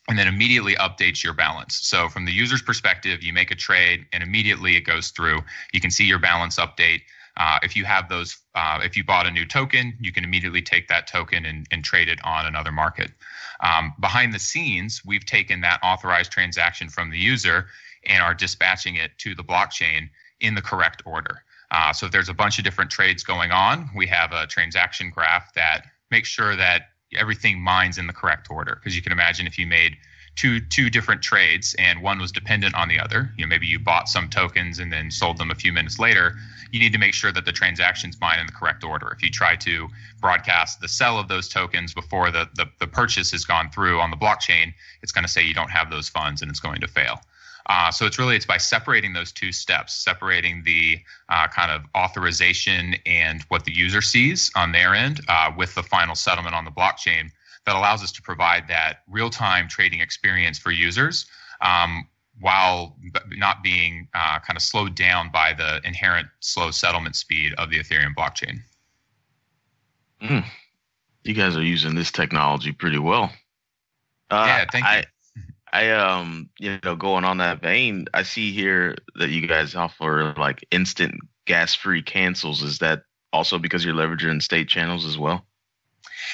and then immediately updates your balance. So from the user's perspective, you make a trade and immediately it goes through. You can see your balance update. Uh, if you have those, uh, if you bought a new token, you can immediately take that token and, and trade it on another market. Um, behind the scenes, we've taken that authorized transaction from the user and are dispatching it to the blockchain in the correct order. Uh, so if there's a bunch of different trades going on, we have a transaction graph that makes sure that everything mines in the correct order. Because you can imagine if you made two two different trades and one was dependent on the other, you know maybe you bought some tokens and then sold them a few minutes later you need to make sure that the transaction's mine in the correct order. If you try to broadcast the sell of those tokens before the, the, the purchase has gone through on the blockchain, it's going to say you don't have those funds and it's going to fail. Uh, so it's really it's by separating those two steps, separating the uh, kind of authorization and what the user sees on their end uh, with the final settlement on the blockchain that allows us to provide that real-time trading experience for users um, while not being uh, kind of slowed down by the inherent slow settlement speed of the Ethereum blockchain. Mm. You guys are using this technology pretty well. Uh, yeah, thank you. I, I um, you know, going on that vein, I see here that you guys offer like instant gas-free cancels. Is that also because you're leveraging state channels as well?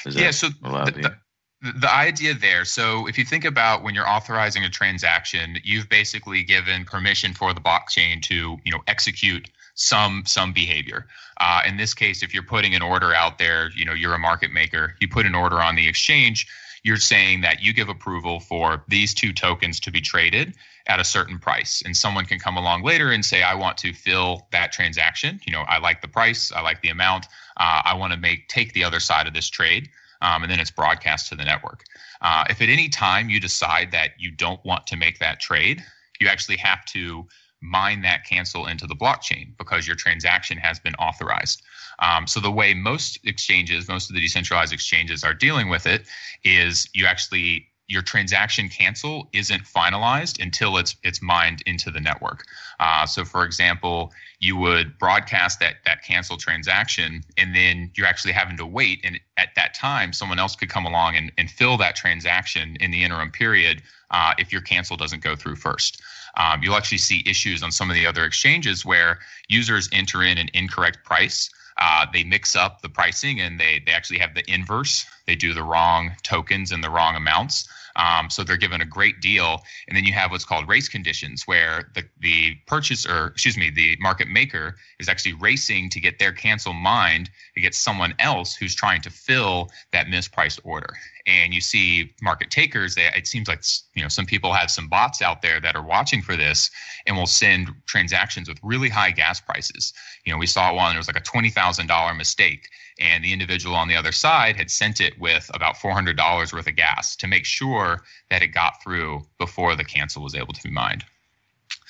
yeah. So the, the, the idea there so if you think about when you're authorizing a transaction you've basically given permission for the blockchain to you know execute some some behavior. Uh, in this case if you're putting an order out there you know you're a market maker you put an order on the exchange you're saying that you give approval for these two tokens to be traded at a certain price. And someone can come along later and say i want to fill that transaction. You know i like the price i like the amount uh, i want to make take the other side of this trade um, and then it's broadcast to the network. Uh, if at any time you decide that you don't want to make that trade, you actually have to mine that cancel into the blockchain because your transaction has been authorized. Um, so the way most exchanges, most of the decentralized exchanges are dealing with it is you actually your transaction cancel isn't finalized until it's it's mined into the network. Uh, so, for example, you would broadcast that that cancel transaction, and then you're actually having to wait. And at that time, someone else could come along and, and fill that transaction in the interim period uh, if your cancel doesn't go through first. Um, you'll actually see issues on some of the other exchanges where users enter in an incorrect price. Uh, they mix up the pricing and they, they actually have the inverse. They do the wrong tokens and the wrong amounts. Um, so they're given a great deal. And then you have what's called race conditions, where the, the purchaser, excuse me, the market maker is actually racing to get their cancel mined to get someone else who's trying to fill that mispriced order. and you see market takers, they, it seems like you know some people have some bots out there that are watching for this and will send transactions with really high gas prices. You know, we saw one; it was like a twenty thousand dollar mistake, and the individual on the other side had sent it with about four hundred dollars worth of gas to make sure that it got through before the cancel was able to be mined.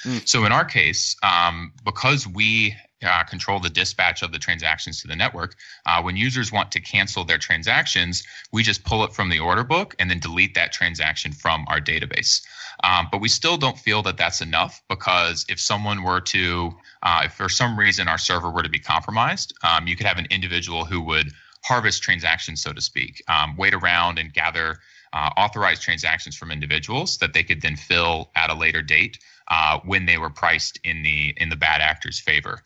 Mm. So in our case, um, because we uh, control the dispatch of the transactions to the network. Uh, when users want to cancel their transactions, we just pull it from the order book and then delete that transaction from our database. Um, but we still don't feel that that's enough because if someone were to, uh, if for some reason our server were to be compromised, um, you could have an individual who would harvest transactions, so to speak, um, wait around and gather uh, authorized transactions from individuals that they could then fill at a later date uh, when they were priced in the in the bad actor's favor.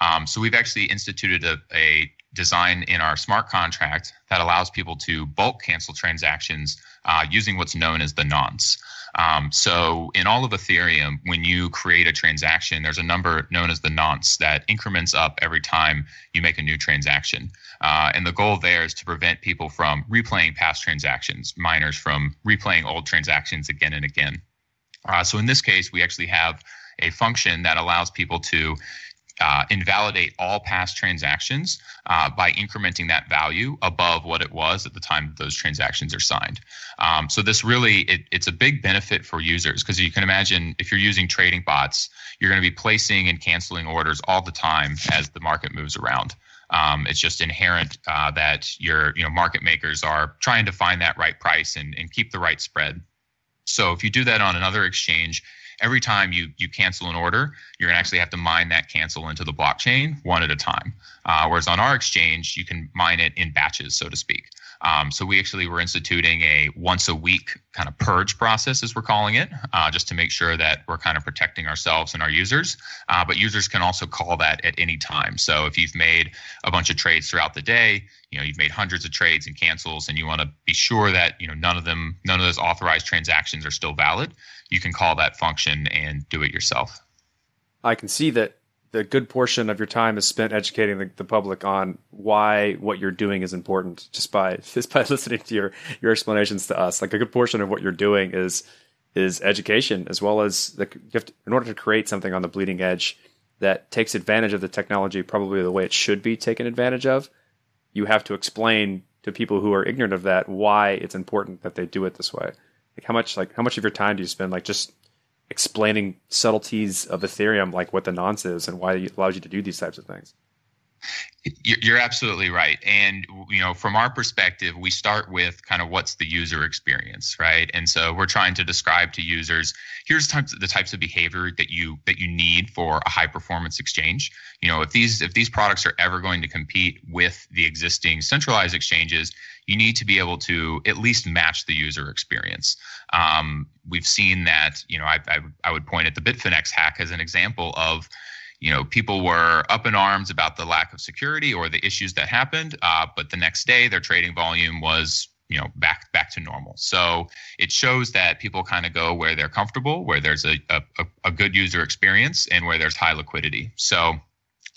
Um, so we've actually instituted a, a, design in our smart contract that allows people to bulk cancel transactions uh, using what's known as the nonce. Um, so in all of Ethereum, when you create a transaction, there's a number known as the nonce that increments up every time you make a new transaction. Uh, and the goal there is to prevent people from replaying past transactions, miners from replaying old transactions again and again. Uh, so in this case, we actually have a function that allows people to uh, invalidate all past transactions uh, by incrementing that value above what it was at the time those transactions are signed. Um, so this really it, it's a big benefit for users because you can imagine if you're using trading bots, you're going to be placing and canceling orders all the time as the market moves around. Um, it's just inherent uh, that your you know market makers are trying to find that right price and, and keep the right spread. So if you do that on another exchange, every time you you cancel an order, you're to actually have to mine that cancel into the blockchain one at a time. Uh, whereas on our exchange, you can mine it in batches, so to speak. Um, so we actually were instituting a once a week kind of purge process, as we're calling it, uh, just to make sure that we're kind of protecting ourselves and our users. Uh, but users can also call that at any time. So if you've made a bunch of trades throughout the day, you know you've made hundreds of trades and cancels, and you want to be sure that you know none of them, none of those authorized transactions are still valid. You can call that function and do it yourself. I can see that the good portion of your time is spent educating the, the, public on why what you're doing is important just by just by listening to your your explanations to us. Like a good portion of what you're doing is is education as well as the to, in order to create something on the bleeding edge that takes advantage of the technology probably the way it should be taken advantage of you have to explain to people who are ignorant of that why it's important that they do it this way. Like how much like how much of your time do you spend like just explaining subtleties of Ethereum, like what the nonce is and why it allows you to do these types of things. You're absolutely right. And, you know, from our perspective, we start with kind of what's the user experience, right? And so we're trying to describe to users, here's types, the types of behavior that you that you need for a high performance exchange. You know, if these if these products are ever going to compete with the existing centralized exchanges, you need to be able to at least match the user experience. Um, we've seen that, you know, I, I, I would point at the Bitfinex hack as an example of, you know, people were up in arms about the lack of security or the issues that happened, uh, but the next day their trading volume was you know back back to normal. So it shows that people kind of go where they're comfortable where there's a, a, a good user experience and where there's high liquidity. So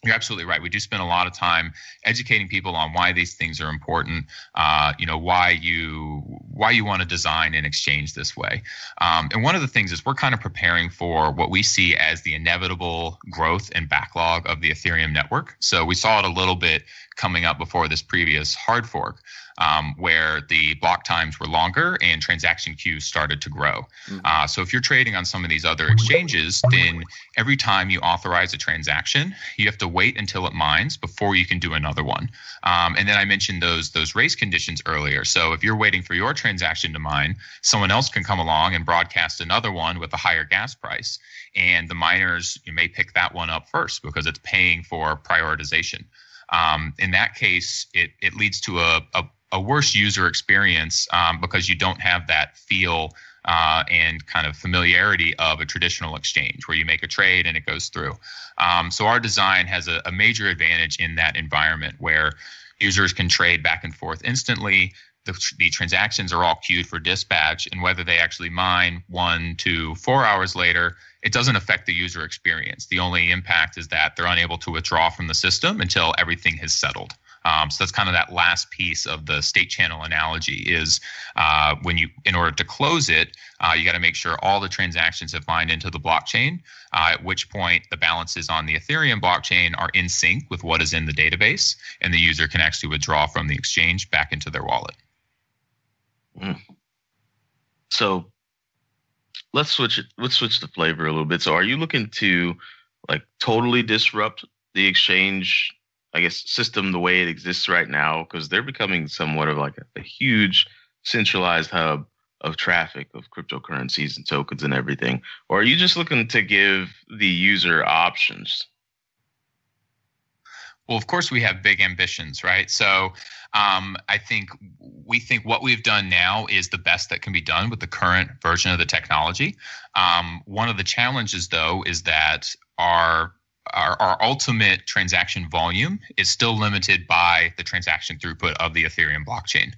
you're absolutely right. We do spend a lot of time educating people on why these things are important. Uh, you know why you why you want to design and exchange this way. Um, and one of the things is we're kind of preparing for what we see as the inevitable growth and backlog of the Ethereum network. So we saw it a little bit coming up before this previous hard fork um, where the block times were longer and transaction queues started to grow. Mm-hmm. Uh, so if you're trading on some of these other exchanges, then every time you authorize a transaction, you have to wait until it mines before you can do another one. Um, and then I mentioned those those race conditions earlier. So if you're waiting for your transaction to mine, someone else can come along and broadcast another one with a higher gas price, and the miners you may pick that one up first because it's paying for prioritization. Um, in that case, it, it leads to a, a a worse user experience um, because you don't have that feel uh, and kind of familiarity of a traditional exchange where you make a trade and it goes through. Um, so our design has a, a, major advantage in that environment where users can trade back and forth instantly. The, the transactions are all queued for dispatch, and whether they actually mine one to four hours later, it doesn't affect the user experience. The only impact is that they're unable to withdraw from the system until everything has settled. Um, so that's kind of that last piece of the state channel analogy is uh, when you, in order to close it, uh, you got to make sure all the transactions have mined into the blockchain. Uh, at which point the balances on the Ethereum blockchain are in sync with what is in the database, and the user can actually withdraw from the exchange back into their wallet. Mm. So let's switch it. Let's switch the flavor a little bit. So, are you looking to like totally disrupt the exchange, I guess, system the way it exists right now? Because they're becoming somewhat of like a, a huge centralized hub of traffic of cryptocurrencies and tokens and everything, or are you just looking to give the user options? Well, of course, we have big ambitions, right? So um, I think we think what we've done now is the best that can be done with the current version of the technology. Um, one of the challenges, though, is that our our, our ultimate transaction volume is still limited by the transaction throughput of the Ethereum blockchain.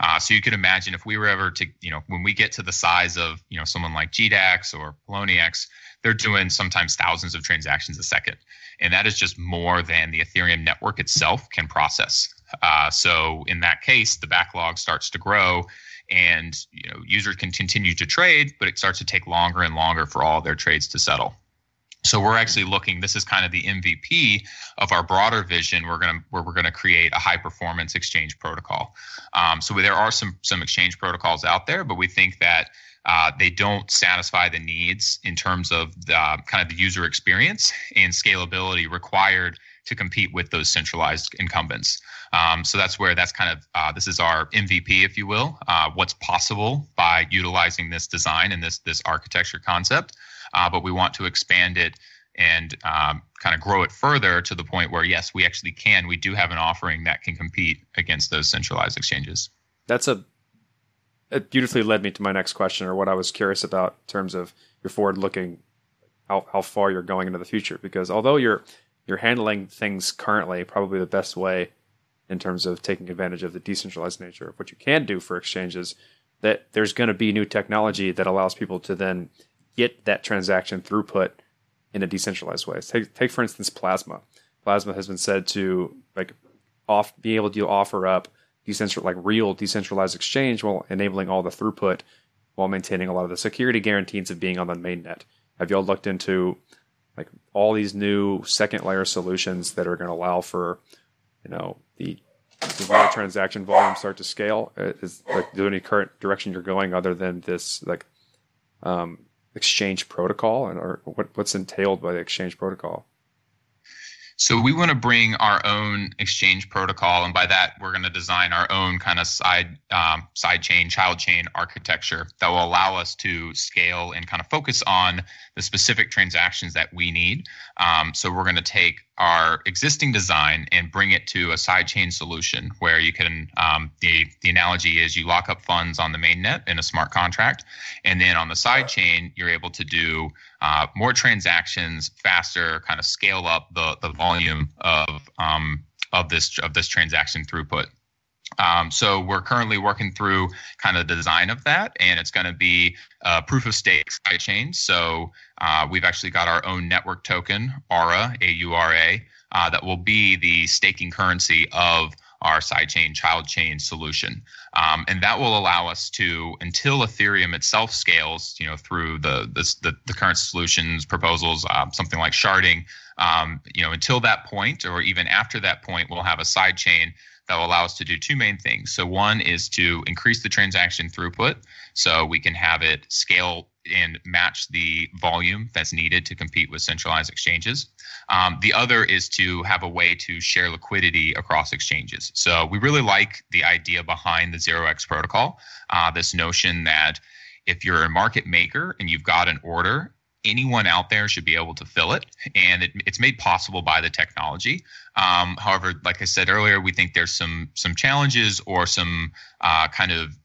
Uh, so you could imagine if we were ever to, you know, when we get to the size of, you know, someone like GDAX or Poloniex, they're doing sometimes thousands of transactions a second and that is just more than the Ethereum network itself can process. Uh, so in that case, the backlog starts to grow, and you know users can continue to trade, but it starts to take longer and longer for all their trades to settle. So we're actually looking. This is kind of the MVP of our broader vision. We're to where we're to create a high performance exchange protocol. Um, so there are some some exchange protocols out there, but we think that uh, they don't satisfy the needs in terms of the kind of the user experience and scalability required to compete with those centralized incumbents. Um, so that's where that's kind of uh, this is our MVP, if you will. Uh, what's possible by utilizing this design and this this architecture concept, uh, but we want to expand it and um, kind of grow it further to the point where yes, we actually can. We do have an offering that can compete against those centralized exchanges. That's a it beautifully led me to my next question, or what I was curious about in terms of your forward looking, how how far you're going into the future. Because although you're you're handling things currently probably the best way in terms of taking advantage of the decentralized nature of what you can do for exchanges, that there's going to be new technology that allows people to then get that transaction throughput in a decentralized way. Take take for instance Plasma. Plasma has been said to like off be able to offer up decentral like real decentralized exchange while enabling all the throughput while maintaining a lot of the security guarantees of being on the mainnet. Have y'all looked into like all these new second layer solutions that are going to allow for you know the the transaction volume start to scale? Uh, is like there any current direction you're going other than this like um, exchange protocol and or what, what's entailed by the exchange protocol? So we want to bring our own exchange protocol, and by that we're going to design our own kind of side um, side chain, child chain architecture that will allow us to scale and kind of focus on the specific transactions that we need. Um, so we're going to take our existing design and bring it to a sidechain solution where you can um, the the analogy is you lock up funds on the mainnet in a smart contract and then on the sidechain you're able to do uh, more transactions faster kind of scale up the the volume of um, of this of this transaction throughput um, so we're currently working through kind of the design of that, and it's going to be a proof of stake sidechain. So uh, we've actually got our own network token, AURA, A-U-R-A, uh, that will be the staking currency of our sidechain child chain solution. Um, and that will allow us to, until Ethereum itself scales, you know, through the the, the current solutions proposals, um, something like sharding, um, you know, until that point, or even after that point, we'll have a sidechain that will allow us to do two main things. So one is to increase the transaction throughput, so we can have it scale and match the volume that's needed to compete with centralized exchanges. Um, the other is to have a way to share liquidity across exchanges. So we really like the idea behind the 0x protocol, uh, this notion that if you're a market maker and you've got an order anyone out there should be able to fill it, and it, it's made possible by the technology. Um, however, like I said earlier, we think there's some some challenges or some uh, kind of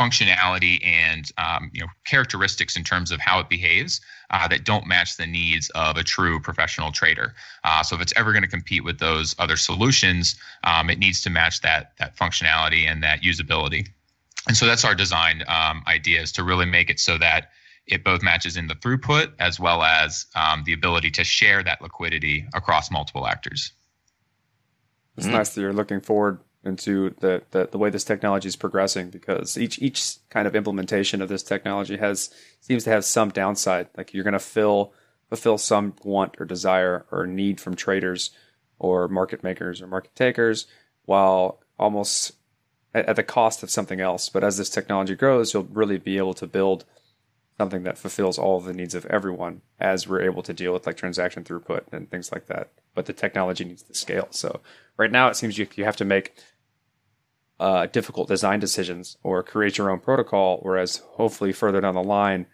functionality and um, you know characteristics in terms of how it behaves uh, that don't match the needs of a true professional trader. Uh, so if it's ever going to compete with those other solutions, um, it needs to match that that functionality and that usability. And so that's our design um, idea is to really make it so that it both matches in the throughput as well as um, the ability to share that liquidity across multiple actors. it's mm. nice that you're looking forward into the, the, the way this technology is progressing because each each kind of implementation of this technology has seems to have some downside. Like you're going to fill fulfill some want or desire or need from traders or market makers or market takers, while almost at, at the cost of something else. But as this technology grows, you'll really be able to build something that fulfills all of the needs of everyone as we're able to deal with like transaction throughput and things like that. But the technology needs to scale. So right now it seems you, you have to make uh, difficult design decisions or create your own protocol, whereas hopefully further down the line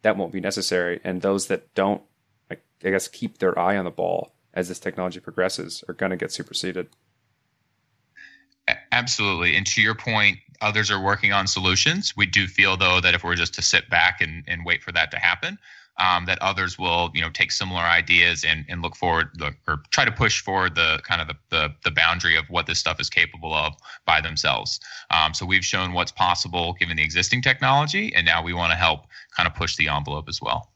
that won't be necessary. And those that don't, I guess, keep their eye on the ball as this technology progresses are going to get superseded. Absolutely. And to your point, others are working on solutions. We do feel though that if we're just to sit back and, and wait for that to happen, um, that others will you know take similar ideas and, and look forward or try to push forward the kind of the, the, the boundary of what this stuff is capable of by themselves. Um, so we've shown what's possible given the existing technology, and now we want to help kind of push the envelope as well.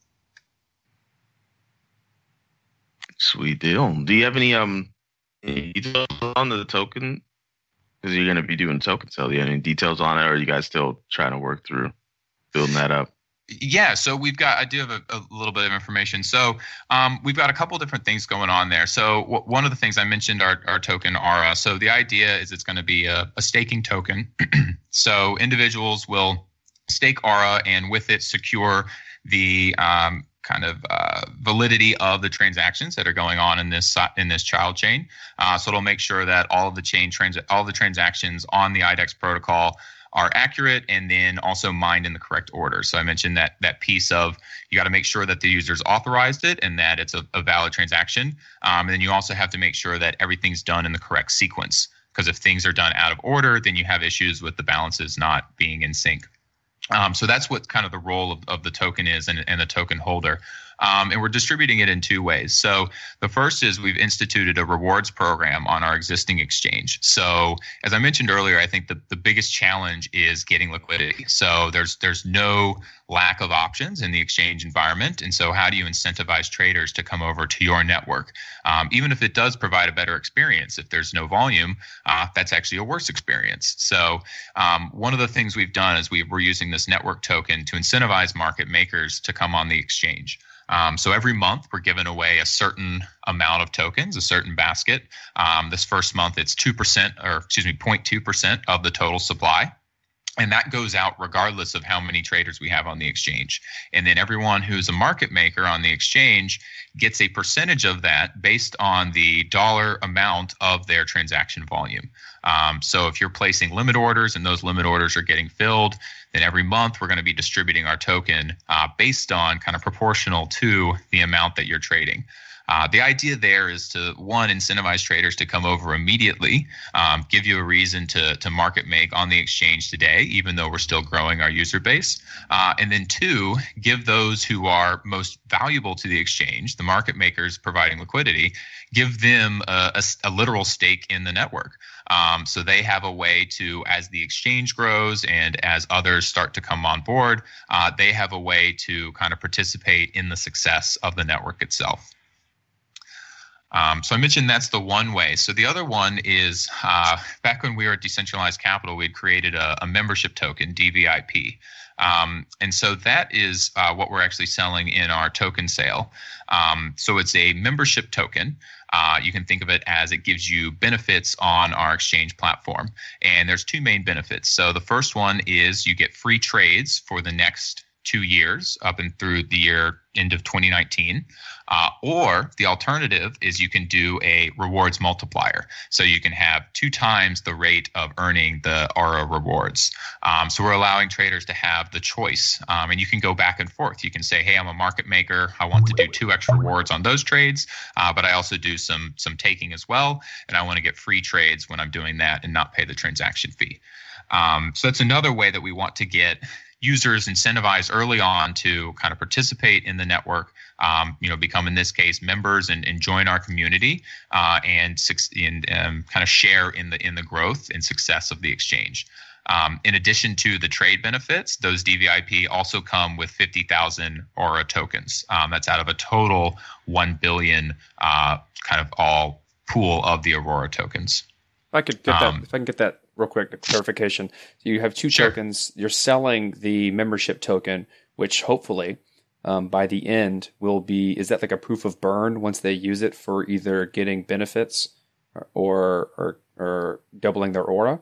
Sweet deal. Do you have any um on the token? Because you're going to be doing token sale. Do you have any details on it, or are you guys still trying to work through building that up? Yeah, so we've got. I do have a, a little bit of information. So um, we've got a couple different things going on there. So w- one of the things I mentioned our our token Aura. So the idea is it's going to be a, a staking token. so individuals will stake Aura and with it secure the um, kind of uh, validity of the transactions that are going on in this in this child chain. Uh, so it'll make sure that all of the chain trans all the transactions on the IDEX protocol are accurate and then also mined in the correct order. So I mentioned that that piece of you got to make sure that the user's authorized it and that it's a, a valid transaction. Um, and then you also have to make sure that everything's done in the correct sequence. Because if things are done out of order, then you have issues with the balances not being in sync. Um, so that's what kind of the role of, of the token is and, and the token holder. Um, and we're distributing it in two ways. So the first is we've instituted a rewards program on our existing exchange. So as I mentioned earlier, I think the, the biggest challenge is getting liquidity. So there's there's no lack of options in the exchange environment. And so how do you incentivize traders to come over to your network? Um, even if it does provide a better experience, if there's no volume, uh, that's actually a worse experience. So um, one of the things we've done is we, we're using this network token to incentivize market makers to come on the exchange. Um, so every month we're giving away a certain amount of tokens, a certain basket. Um, this first month it's two percent, or excuse me, 0.2 percent of the total supply. And that goes out regardless of how many traders we have on the exchange. And then everyone who's a market maker on the exchange gets a percentage of that based on the dollar amount of their transaction volume. Um, so if you're placing limit orders and those limit orders are getting filled, then every month we're going to be distributing our token uh, based on kind of proportional to the amount that you're trading. Uh, the idea there is to one incentivize traders to come over immediately, um, give you a reason to to market make on the exchange today, even though we're still growing our user base, uh, and then two, give those who are most valuable to the exchange, the market makers providing liquidity, give them a, a, a literal stake in the network. Um, so they have a way to, as the exchange grows and as others start to come on board, uh, they have a way to kind of participate in the success of the network itself. Um, so I mentioned that's the one way. So the other one is uh, back when we were at Decentralized Capital, we had created a, a membership token, DVIP. Um, and so that is uh, what we're actually selling in our token sale. Um, so it's a membership token. Uh, you can think of it as it gives you benefits on our exchange platform. And there's two main benefits. So the first one is you get free trades for the next two years up and through the year end of 2019. Uh, or the alternative is you can do a rewards multiplier. So you can have two times the rate of earning the Aura rewards. Um, so we're allowing traders to have the choice. Um, and you can go back and forth. You can say, hey, I'm a market maker. I want to do two extra rewards on those trades, uh, but I also do some, some taking as well. And I want to get free trades when I'm doing that and not pay the transaction fee. Um, so that's another way that we want to get users incentivized early on to kind of participate in the network, um, you know, become in this case members and, and join our community uh, and, and um, kind of share in the in the growth and success of the exchange. Um, in addition to the trade benefits, those DVIP also come with 50,000 Aura tokens. Um, that's out of a total 1 billion uh, kind of all pool of the Aurora tokens. If I could get Um, that, if I can get that real quick clarification. So you have two Sure. tokens. You're selling the membership token, which hopefully um, by the end will be. Is that like a proof of burn once they use it for either getting benefits or or or doubling their aura?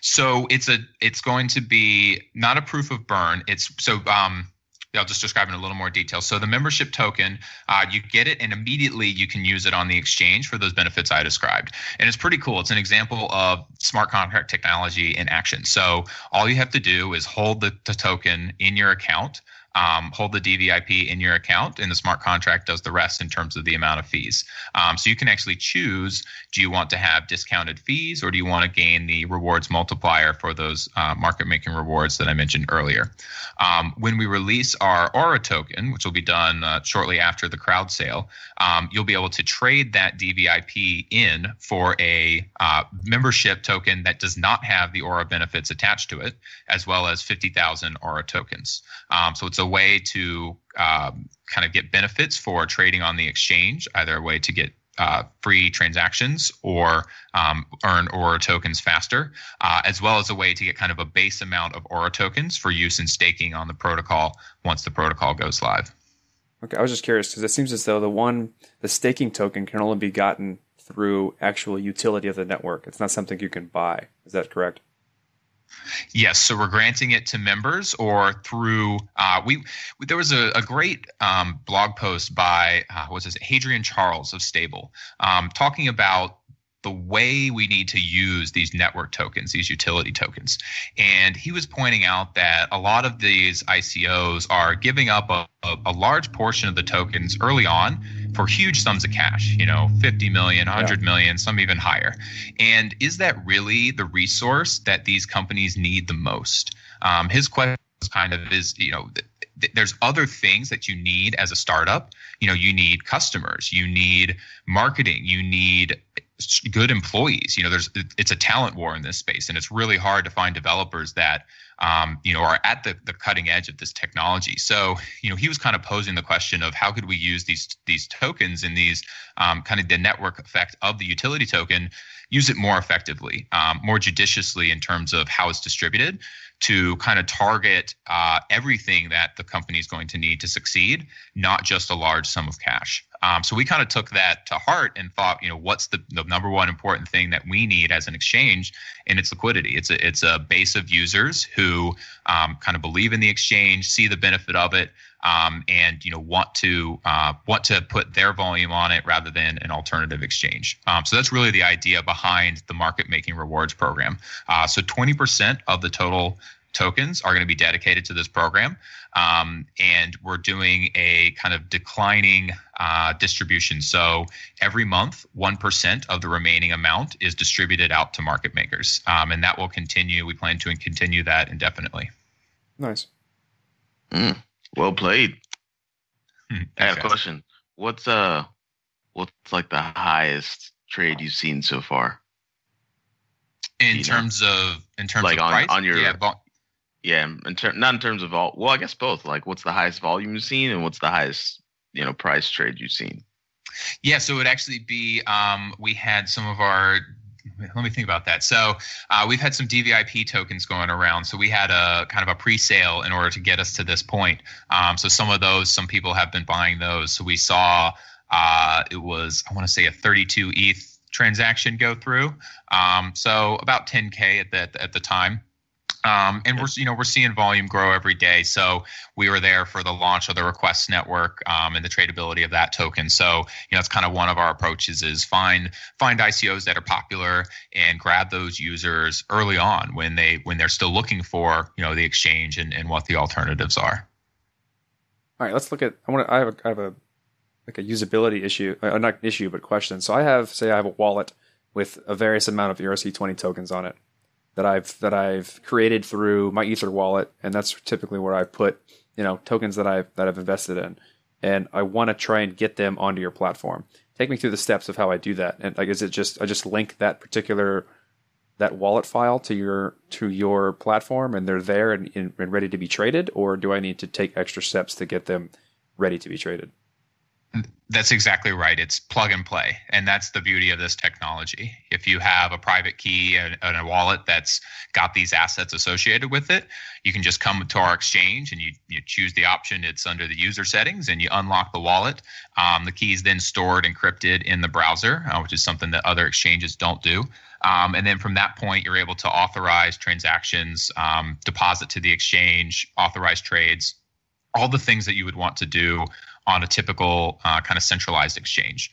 So it's a it's going to be not a proof of burn. It's so um I'll just describe in a little more detail. So the membership token, uh, you get it, and immediately you can use it on the exchange for those benefits I described. And it's pretty cool. It's an example of smart contract technology in action. So all you have to do is hold the, the token in your account. Um, hold the DVIP in your account, and the smart contract does the rest in terms of the amount of fees. Um, so you can actually choose: do you want to have discounted fees, or do you want to gain the rewards multiplier for those uh, market-making rewards that I mentioned earlier? Um, when we release our Aura token, which will be done uh, shortly after the crowd sale, um, you'll be able to trade that DVIP in for a uh, membership token that does not have the Aura benefits attached to it, as well as 50,000 Aura tokens. Um, so it's a way to um, kind of get benefits for trading on the exchange, either a way to get uh, free transactions or um, earn Aura tokens faster, uh, as well as a way to get kind of a base amount of Aura tokens for use in staking on the protocol once the protocol goes live. Okay, I was just curious because it seems as though the one the staking token can only be gotten through actual utility of the network. It's not something you can buy. Is that correct? Yes, so we're granting it to members or through uh, we. There was a, a great um, blog post by uh, what's his Hadrian Charles of Stable, um, talking about the way we need to use these network tokens, these utility tokens, and he was pointing out that a lot of these ICOs are giving up a, a, a large portion of the tokens early on for huge sums of cash. You know, 50 million, 100 million, some even higher. And is that really the resource that these companies need the most? Um, his question kind of is, you know, th- th- there's other things that you need as a startup. You know, you need customers, you need marketing, you need good employees. You know, there's it's a talent war in this space, and it's really hard to find developers that um, you know are at the, the cutting edge of this technology. So, you know, he was kind of posing the question of how could we use these these tokens and these um, kind of the network effect of the utility token, use it more effectively, um, more judiciously in terms of how it's distributed to kind of target uh, everything that the company is going to need to succeed, not just a large sum of cash. Um, so we kind of took that to heart and thought, you know, what's the, the number one important thing that we need as an exchange, and it's liquidity. It's a it's a base of users who um, kind of believe in the exchange, see the benefit of it, um, and you know want to uh, want to put their volume on it rather than an alternative exchange. Um, so that's really the idea behind the market making rewards program. Uh, so 20% of the total tokens are going to be dedicated to this program. Um, and we're doing a kind of declining uh, distribution. So every month, 1% of the remaining amount is distributed out to market makers. Um, and that will continue. We plan to continue that indefinitely. Nice. Mm, well played. Hmm, I have a question. What's uh, what's like the highest trade you've seen so far? In you know, terms of in terms like of on- price, on your- yeah, vol- Yeah, in ter- not in terms of all. Well, I guess both. Like, what's the highest volume you've seen, and what's the highest you know price trade you've seen? Yeah, so it would actually be um, we had some of our. Let me think about that. So uh, we've had some DVIP tokens going around. So we had a kind of a pre-sale in order to get us to this point. Um, so some of those, some people have been buying those. So we saw uh, it was I want to say a 32 ETH transaction go through. Um, so about 10k at the at the time. Um, and we're you know we're seeing volume grow every day. So we were there for the launch of the Request Network um, and the tradability of that token. So you know it's kind of one of our approaches is find find ICOs that are popular and grab those users early on when they when they're still looking for you know the exchange and, and what the alternatives are. All right, let's look at. I want to. I have a, I have a like a usability issue, uh, not issue, but question. So I have, say, I have a wallet with a various amount of ERC20 tokens on it that I've that I've created through MyEtherWallet, and that's typically where I put you know tokens that I've that I've invested in, and I want to try and get them onto your platform. Take me through the steps of how I do that, and like, is it just I just link that particular that wallet file to your to your platform, and they're there and, and ready to be traded, or do I need to take extra steps to get them ready to be traded? That's exactly right. It's plug and play. And that's the beauty of this technology. If you have a private key and, and, a wallet that's got these assets associated with it, you can just come to our exchange and you, you choose the option. It's under the user settings and you unlock the wallet. Um, the key is then stored encrypted in the browser, uh, which is something that other exchanges don't do. Um, and then from that point, you're able to authorize transactions, um, deposit to the exchange, authorize trades, all the things that you would want to do on a typical uh, kind of centralized exchange.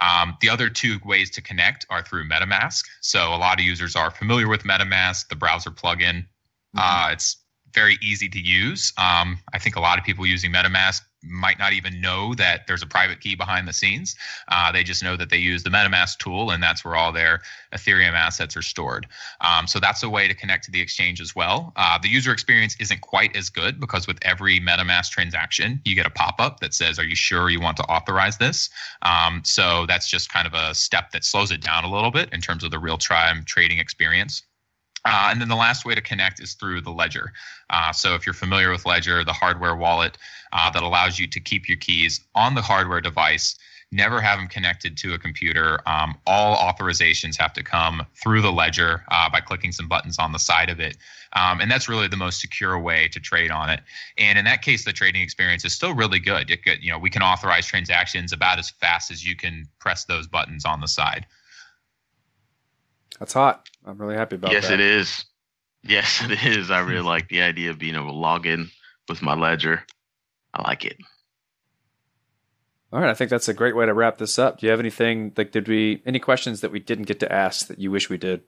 Um, the other two ways to connect are through MetaMask. So a lot of users are familiar with MetaMask, the browser plugin. Mm-hmm. Uh, it's very easy to use. Um, I think a lot of people using MetaMask might not even know that there's a private key behind the scenes. Uh, they just know that they use the MetaMask tool, and that's where all their Ethereum assets are stored. Um, so that's a way to connect to the exchange as well. Uh, the user experience isn't quite as good because with every MetaMask transaction, you get a pop up that says, Are you sure you want to authorize this? Um, so that's just kind of a step that slows it down a little bit in terms of the real time trading experience. Uh, and then the last way to connect is through the Ledger. Uh, so if you're familiar with Ledger, the hardware wallet uh, that allows you to keep your keys on the hardware device, never have them connected to a computer. Um, all authorizations have to come through the Ledger uh, by clicking some buttons on the side of it. Um, and that's really the most secure way to trade on it. And in that case, the trading experience is still really good. It, you know, we can authorize transactions about as fast as you can press those buttons on the side. That's hot. I'm really happy about yes, that. Yes, it is. Yes, it is. I really like the idea of being able to log in with my ledger. I like it. All right, I think that's a great way to wrap this up. Do you have anything like did we any questions that we didn't get to ask that you wish we did?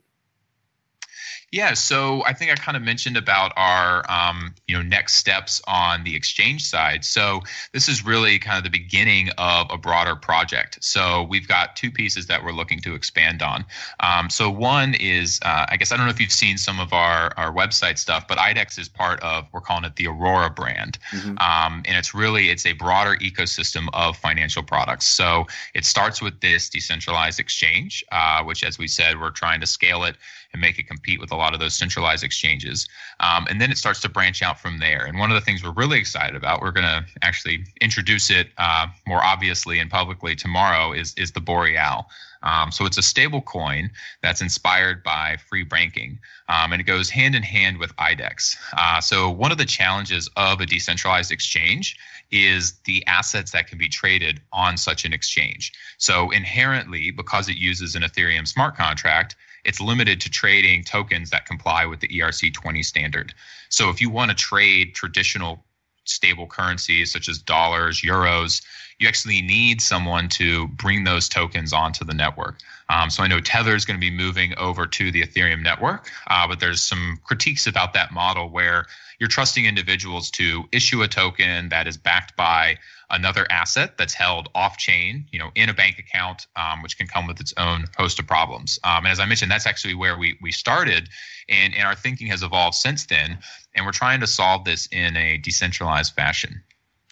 Yeah, so I think I kind of mentioned about our um, you know next steps on the exchange side. So this is really kind of the beginning of a broader project. So we've got two pieces that we're looking to expand on. Um, so one is uh, I guess I don't know if you've seen some of our our website stuff, but IDEX is part of we're calling it the Aurora brand, mm-hmm. um, and it's really it's a broader ecosystem of financial products. So it starts with this decentralized exchange, uh, which as we said we're trying to scale it and make it compete with a lot of those centralized exchanges. Um, and then it starts to branch out from there. And one of the things we're really excited about, we're going to actually introduce it uh, more obviously and publicly tomorrow, is, is the Boreal. Um, so it's a stable coin that's inspired by free banking, um, and it goes hand in hand with IDEX. Uh, so one of the challenges of a decentralized exchange is the assets that can be traded on such an exchange. So inherently, because it uses an Ethereum smart contract, it's limited to trading tokens that comply with the ERC20 standard. So if you want to trade traditional stable currencies such as dollars, euros, you actually need someone to bring those tokens onto the network. Um, so I know Tether is going to be moving over to the Ethereum network, uh, but there's some critiques about that model where you're trusting individuals to issue a token that is backed by another asset that's held off chain, you know, in a bank account, um, which can come with its own host of problems. Um, and as I mentioned, that's actually where we we started, and and our thinking has evolved since then. And we're trying to solve this in a decentralized fashion.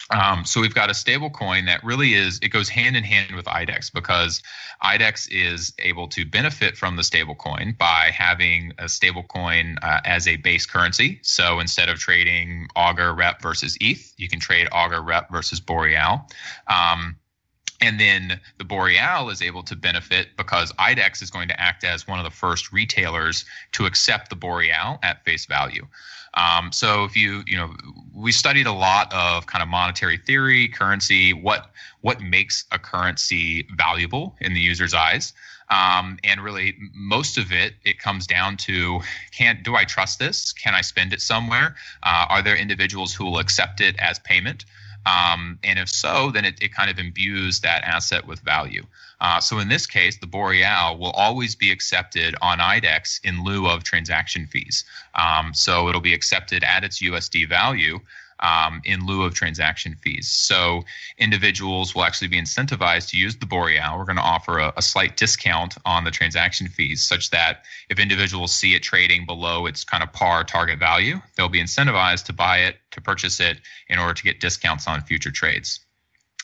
Um, so we've got a stable coin that really is it goes hand in hand with IDEX because IDEX is able to benefit from the stable coin by having a stable coin uh, as a base currency. So instead of trading Augur Rep versus ETH, you can trade Augur Rep versus Boreal. Um, and then the Boreal is able to benefit because IDEX is going to act as one of the first retailers to accept the Boreal at face value. Um, so if you you know we studied a lot of kind of monetary theory, currency, what what makes a currency valuable in the user's eyes. Um, and really, most of it it comes down to: can do I trust this? Can I spend it somewhere? Uh, are there individuals who will accept it as payment? Um, and if so, then it, it kind of imbues that asset with value. Uh, so in this case, the Boreal will always be accepted on IDEX in lieu of transaction fees. Um, so it'll be accepted at its USD value. Um, in lieu of transaction fees. So individuals will actually be incentivized to use the Boreal. We're going to offer a, a, slight discount on the transaction fees, such that if individuals see it trading below its kind of par target value, they'll be incentivized to buy it, to purchase it, in order to get discounts on future trades.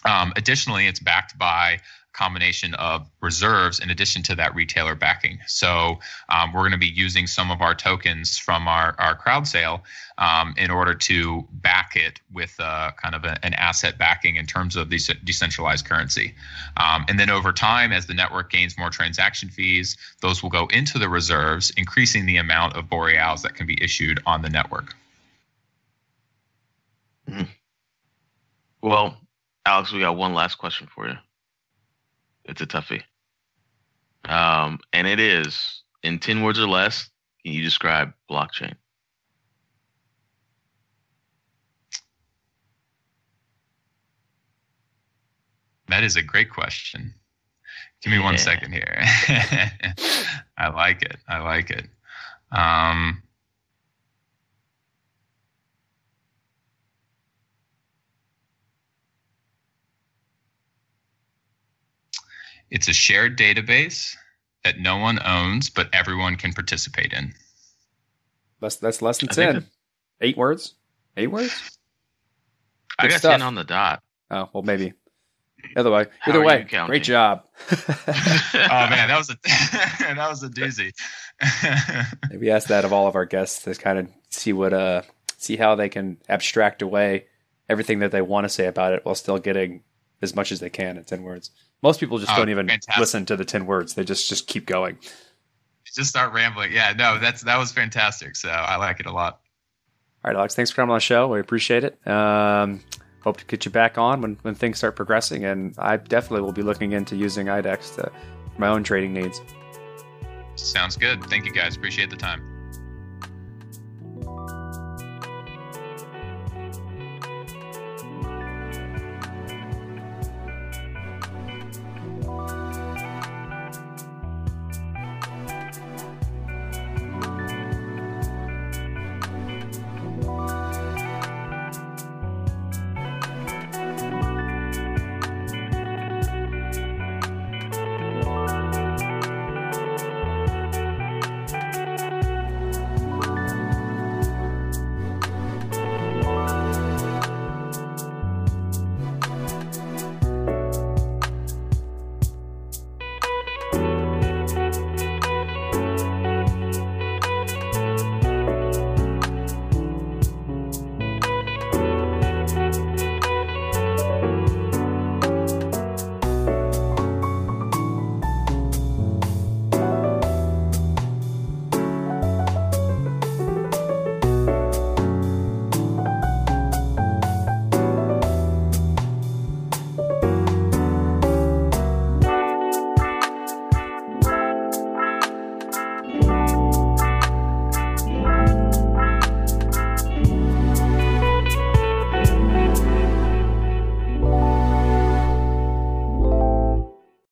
Um, additionally, it's backed by combination of reserves in addition to that retailer backing. So um, we're going to be using some of our tokens from our, our crowd sale um, in order to back it with uh, kind of a, an asset backing in terms of the decentralized currency. Um, and then over time, as the network gains more transaction fees, those will go into the reserves, increasing the amount of Boreals that can be issued on the network. Mm-hmm. Well, Alex, we got one last question for you. It's a toughie. Um, and it is in 10 words or less, can you describe blockchain? That is a great question. Give me yeah. one second here. I like it. I like it. Um, It's a shared database that no one owns, but everyone can participate in. Less, that's less than 10. Eight words? Eight words? I got stuff. 10 on the dot. Oh, well, maybe. Either way, either way, great job. oh man, that was a that was a doozy. Maybe ask that of all of our guests to kind of see what uh see how they can abstract away everything that they want to say about it while still getting as much as they can in ten words. Most people just oh, don't even fantastic. listen to the ten words; they just just keep going. Just start rambling. Yeah, no, that's that was fantastic. So I like it a lot. All right, Alex, thanks for coming on the show. We appreciate it. Um, hope to get you back on when, when things start progressing. And I definitely will be looking into using IDEX to my own trading needs. Sounds good. Thank you guys. Appreciate the time.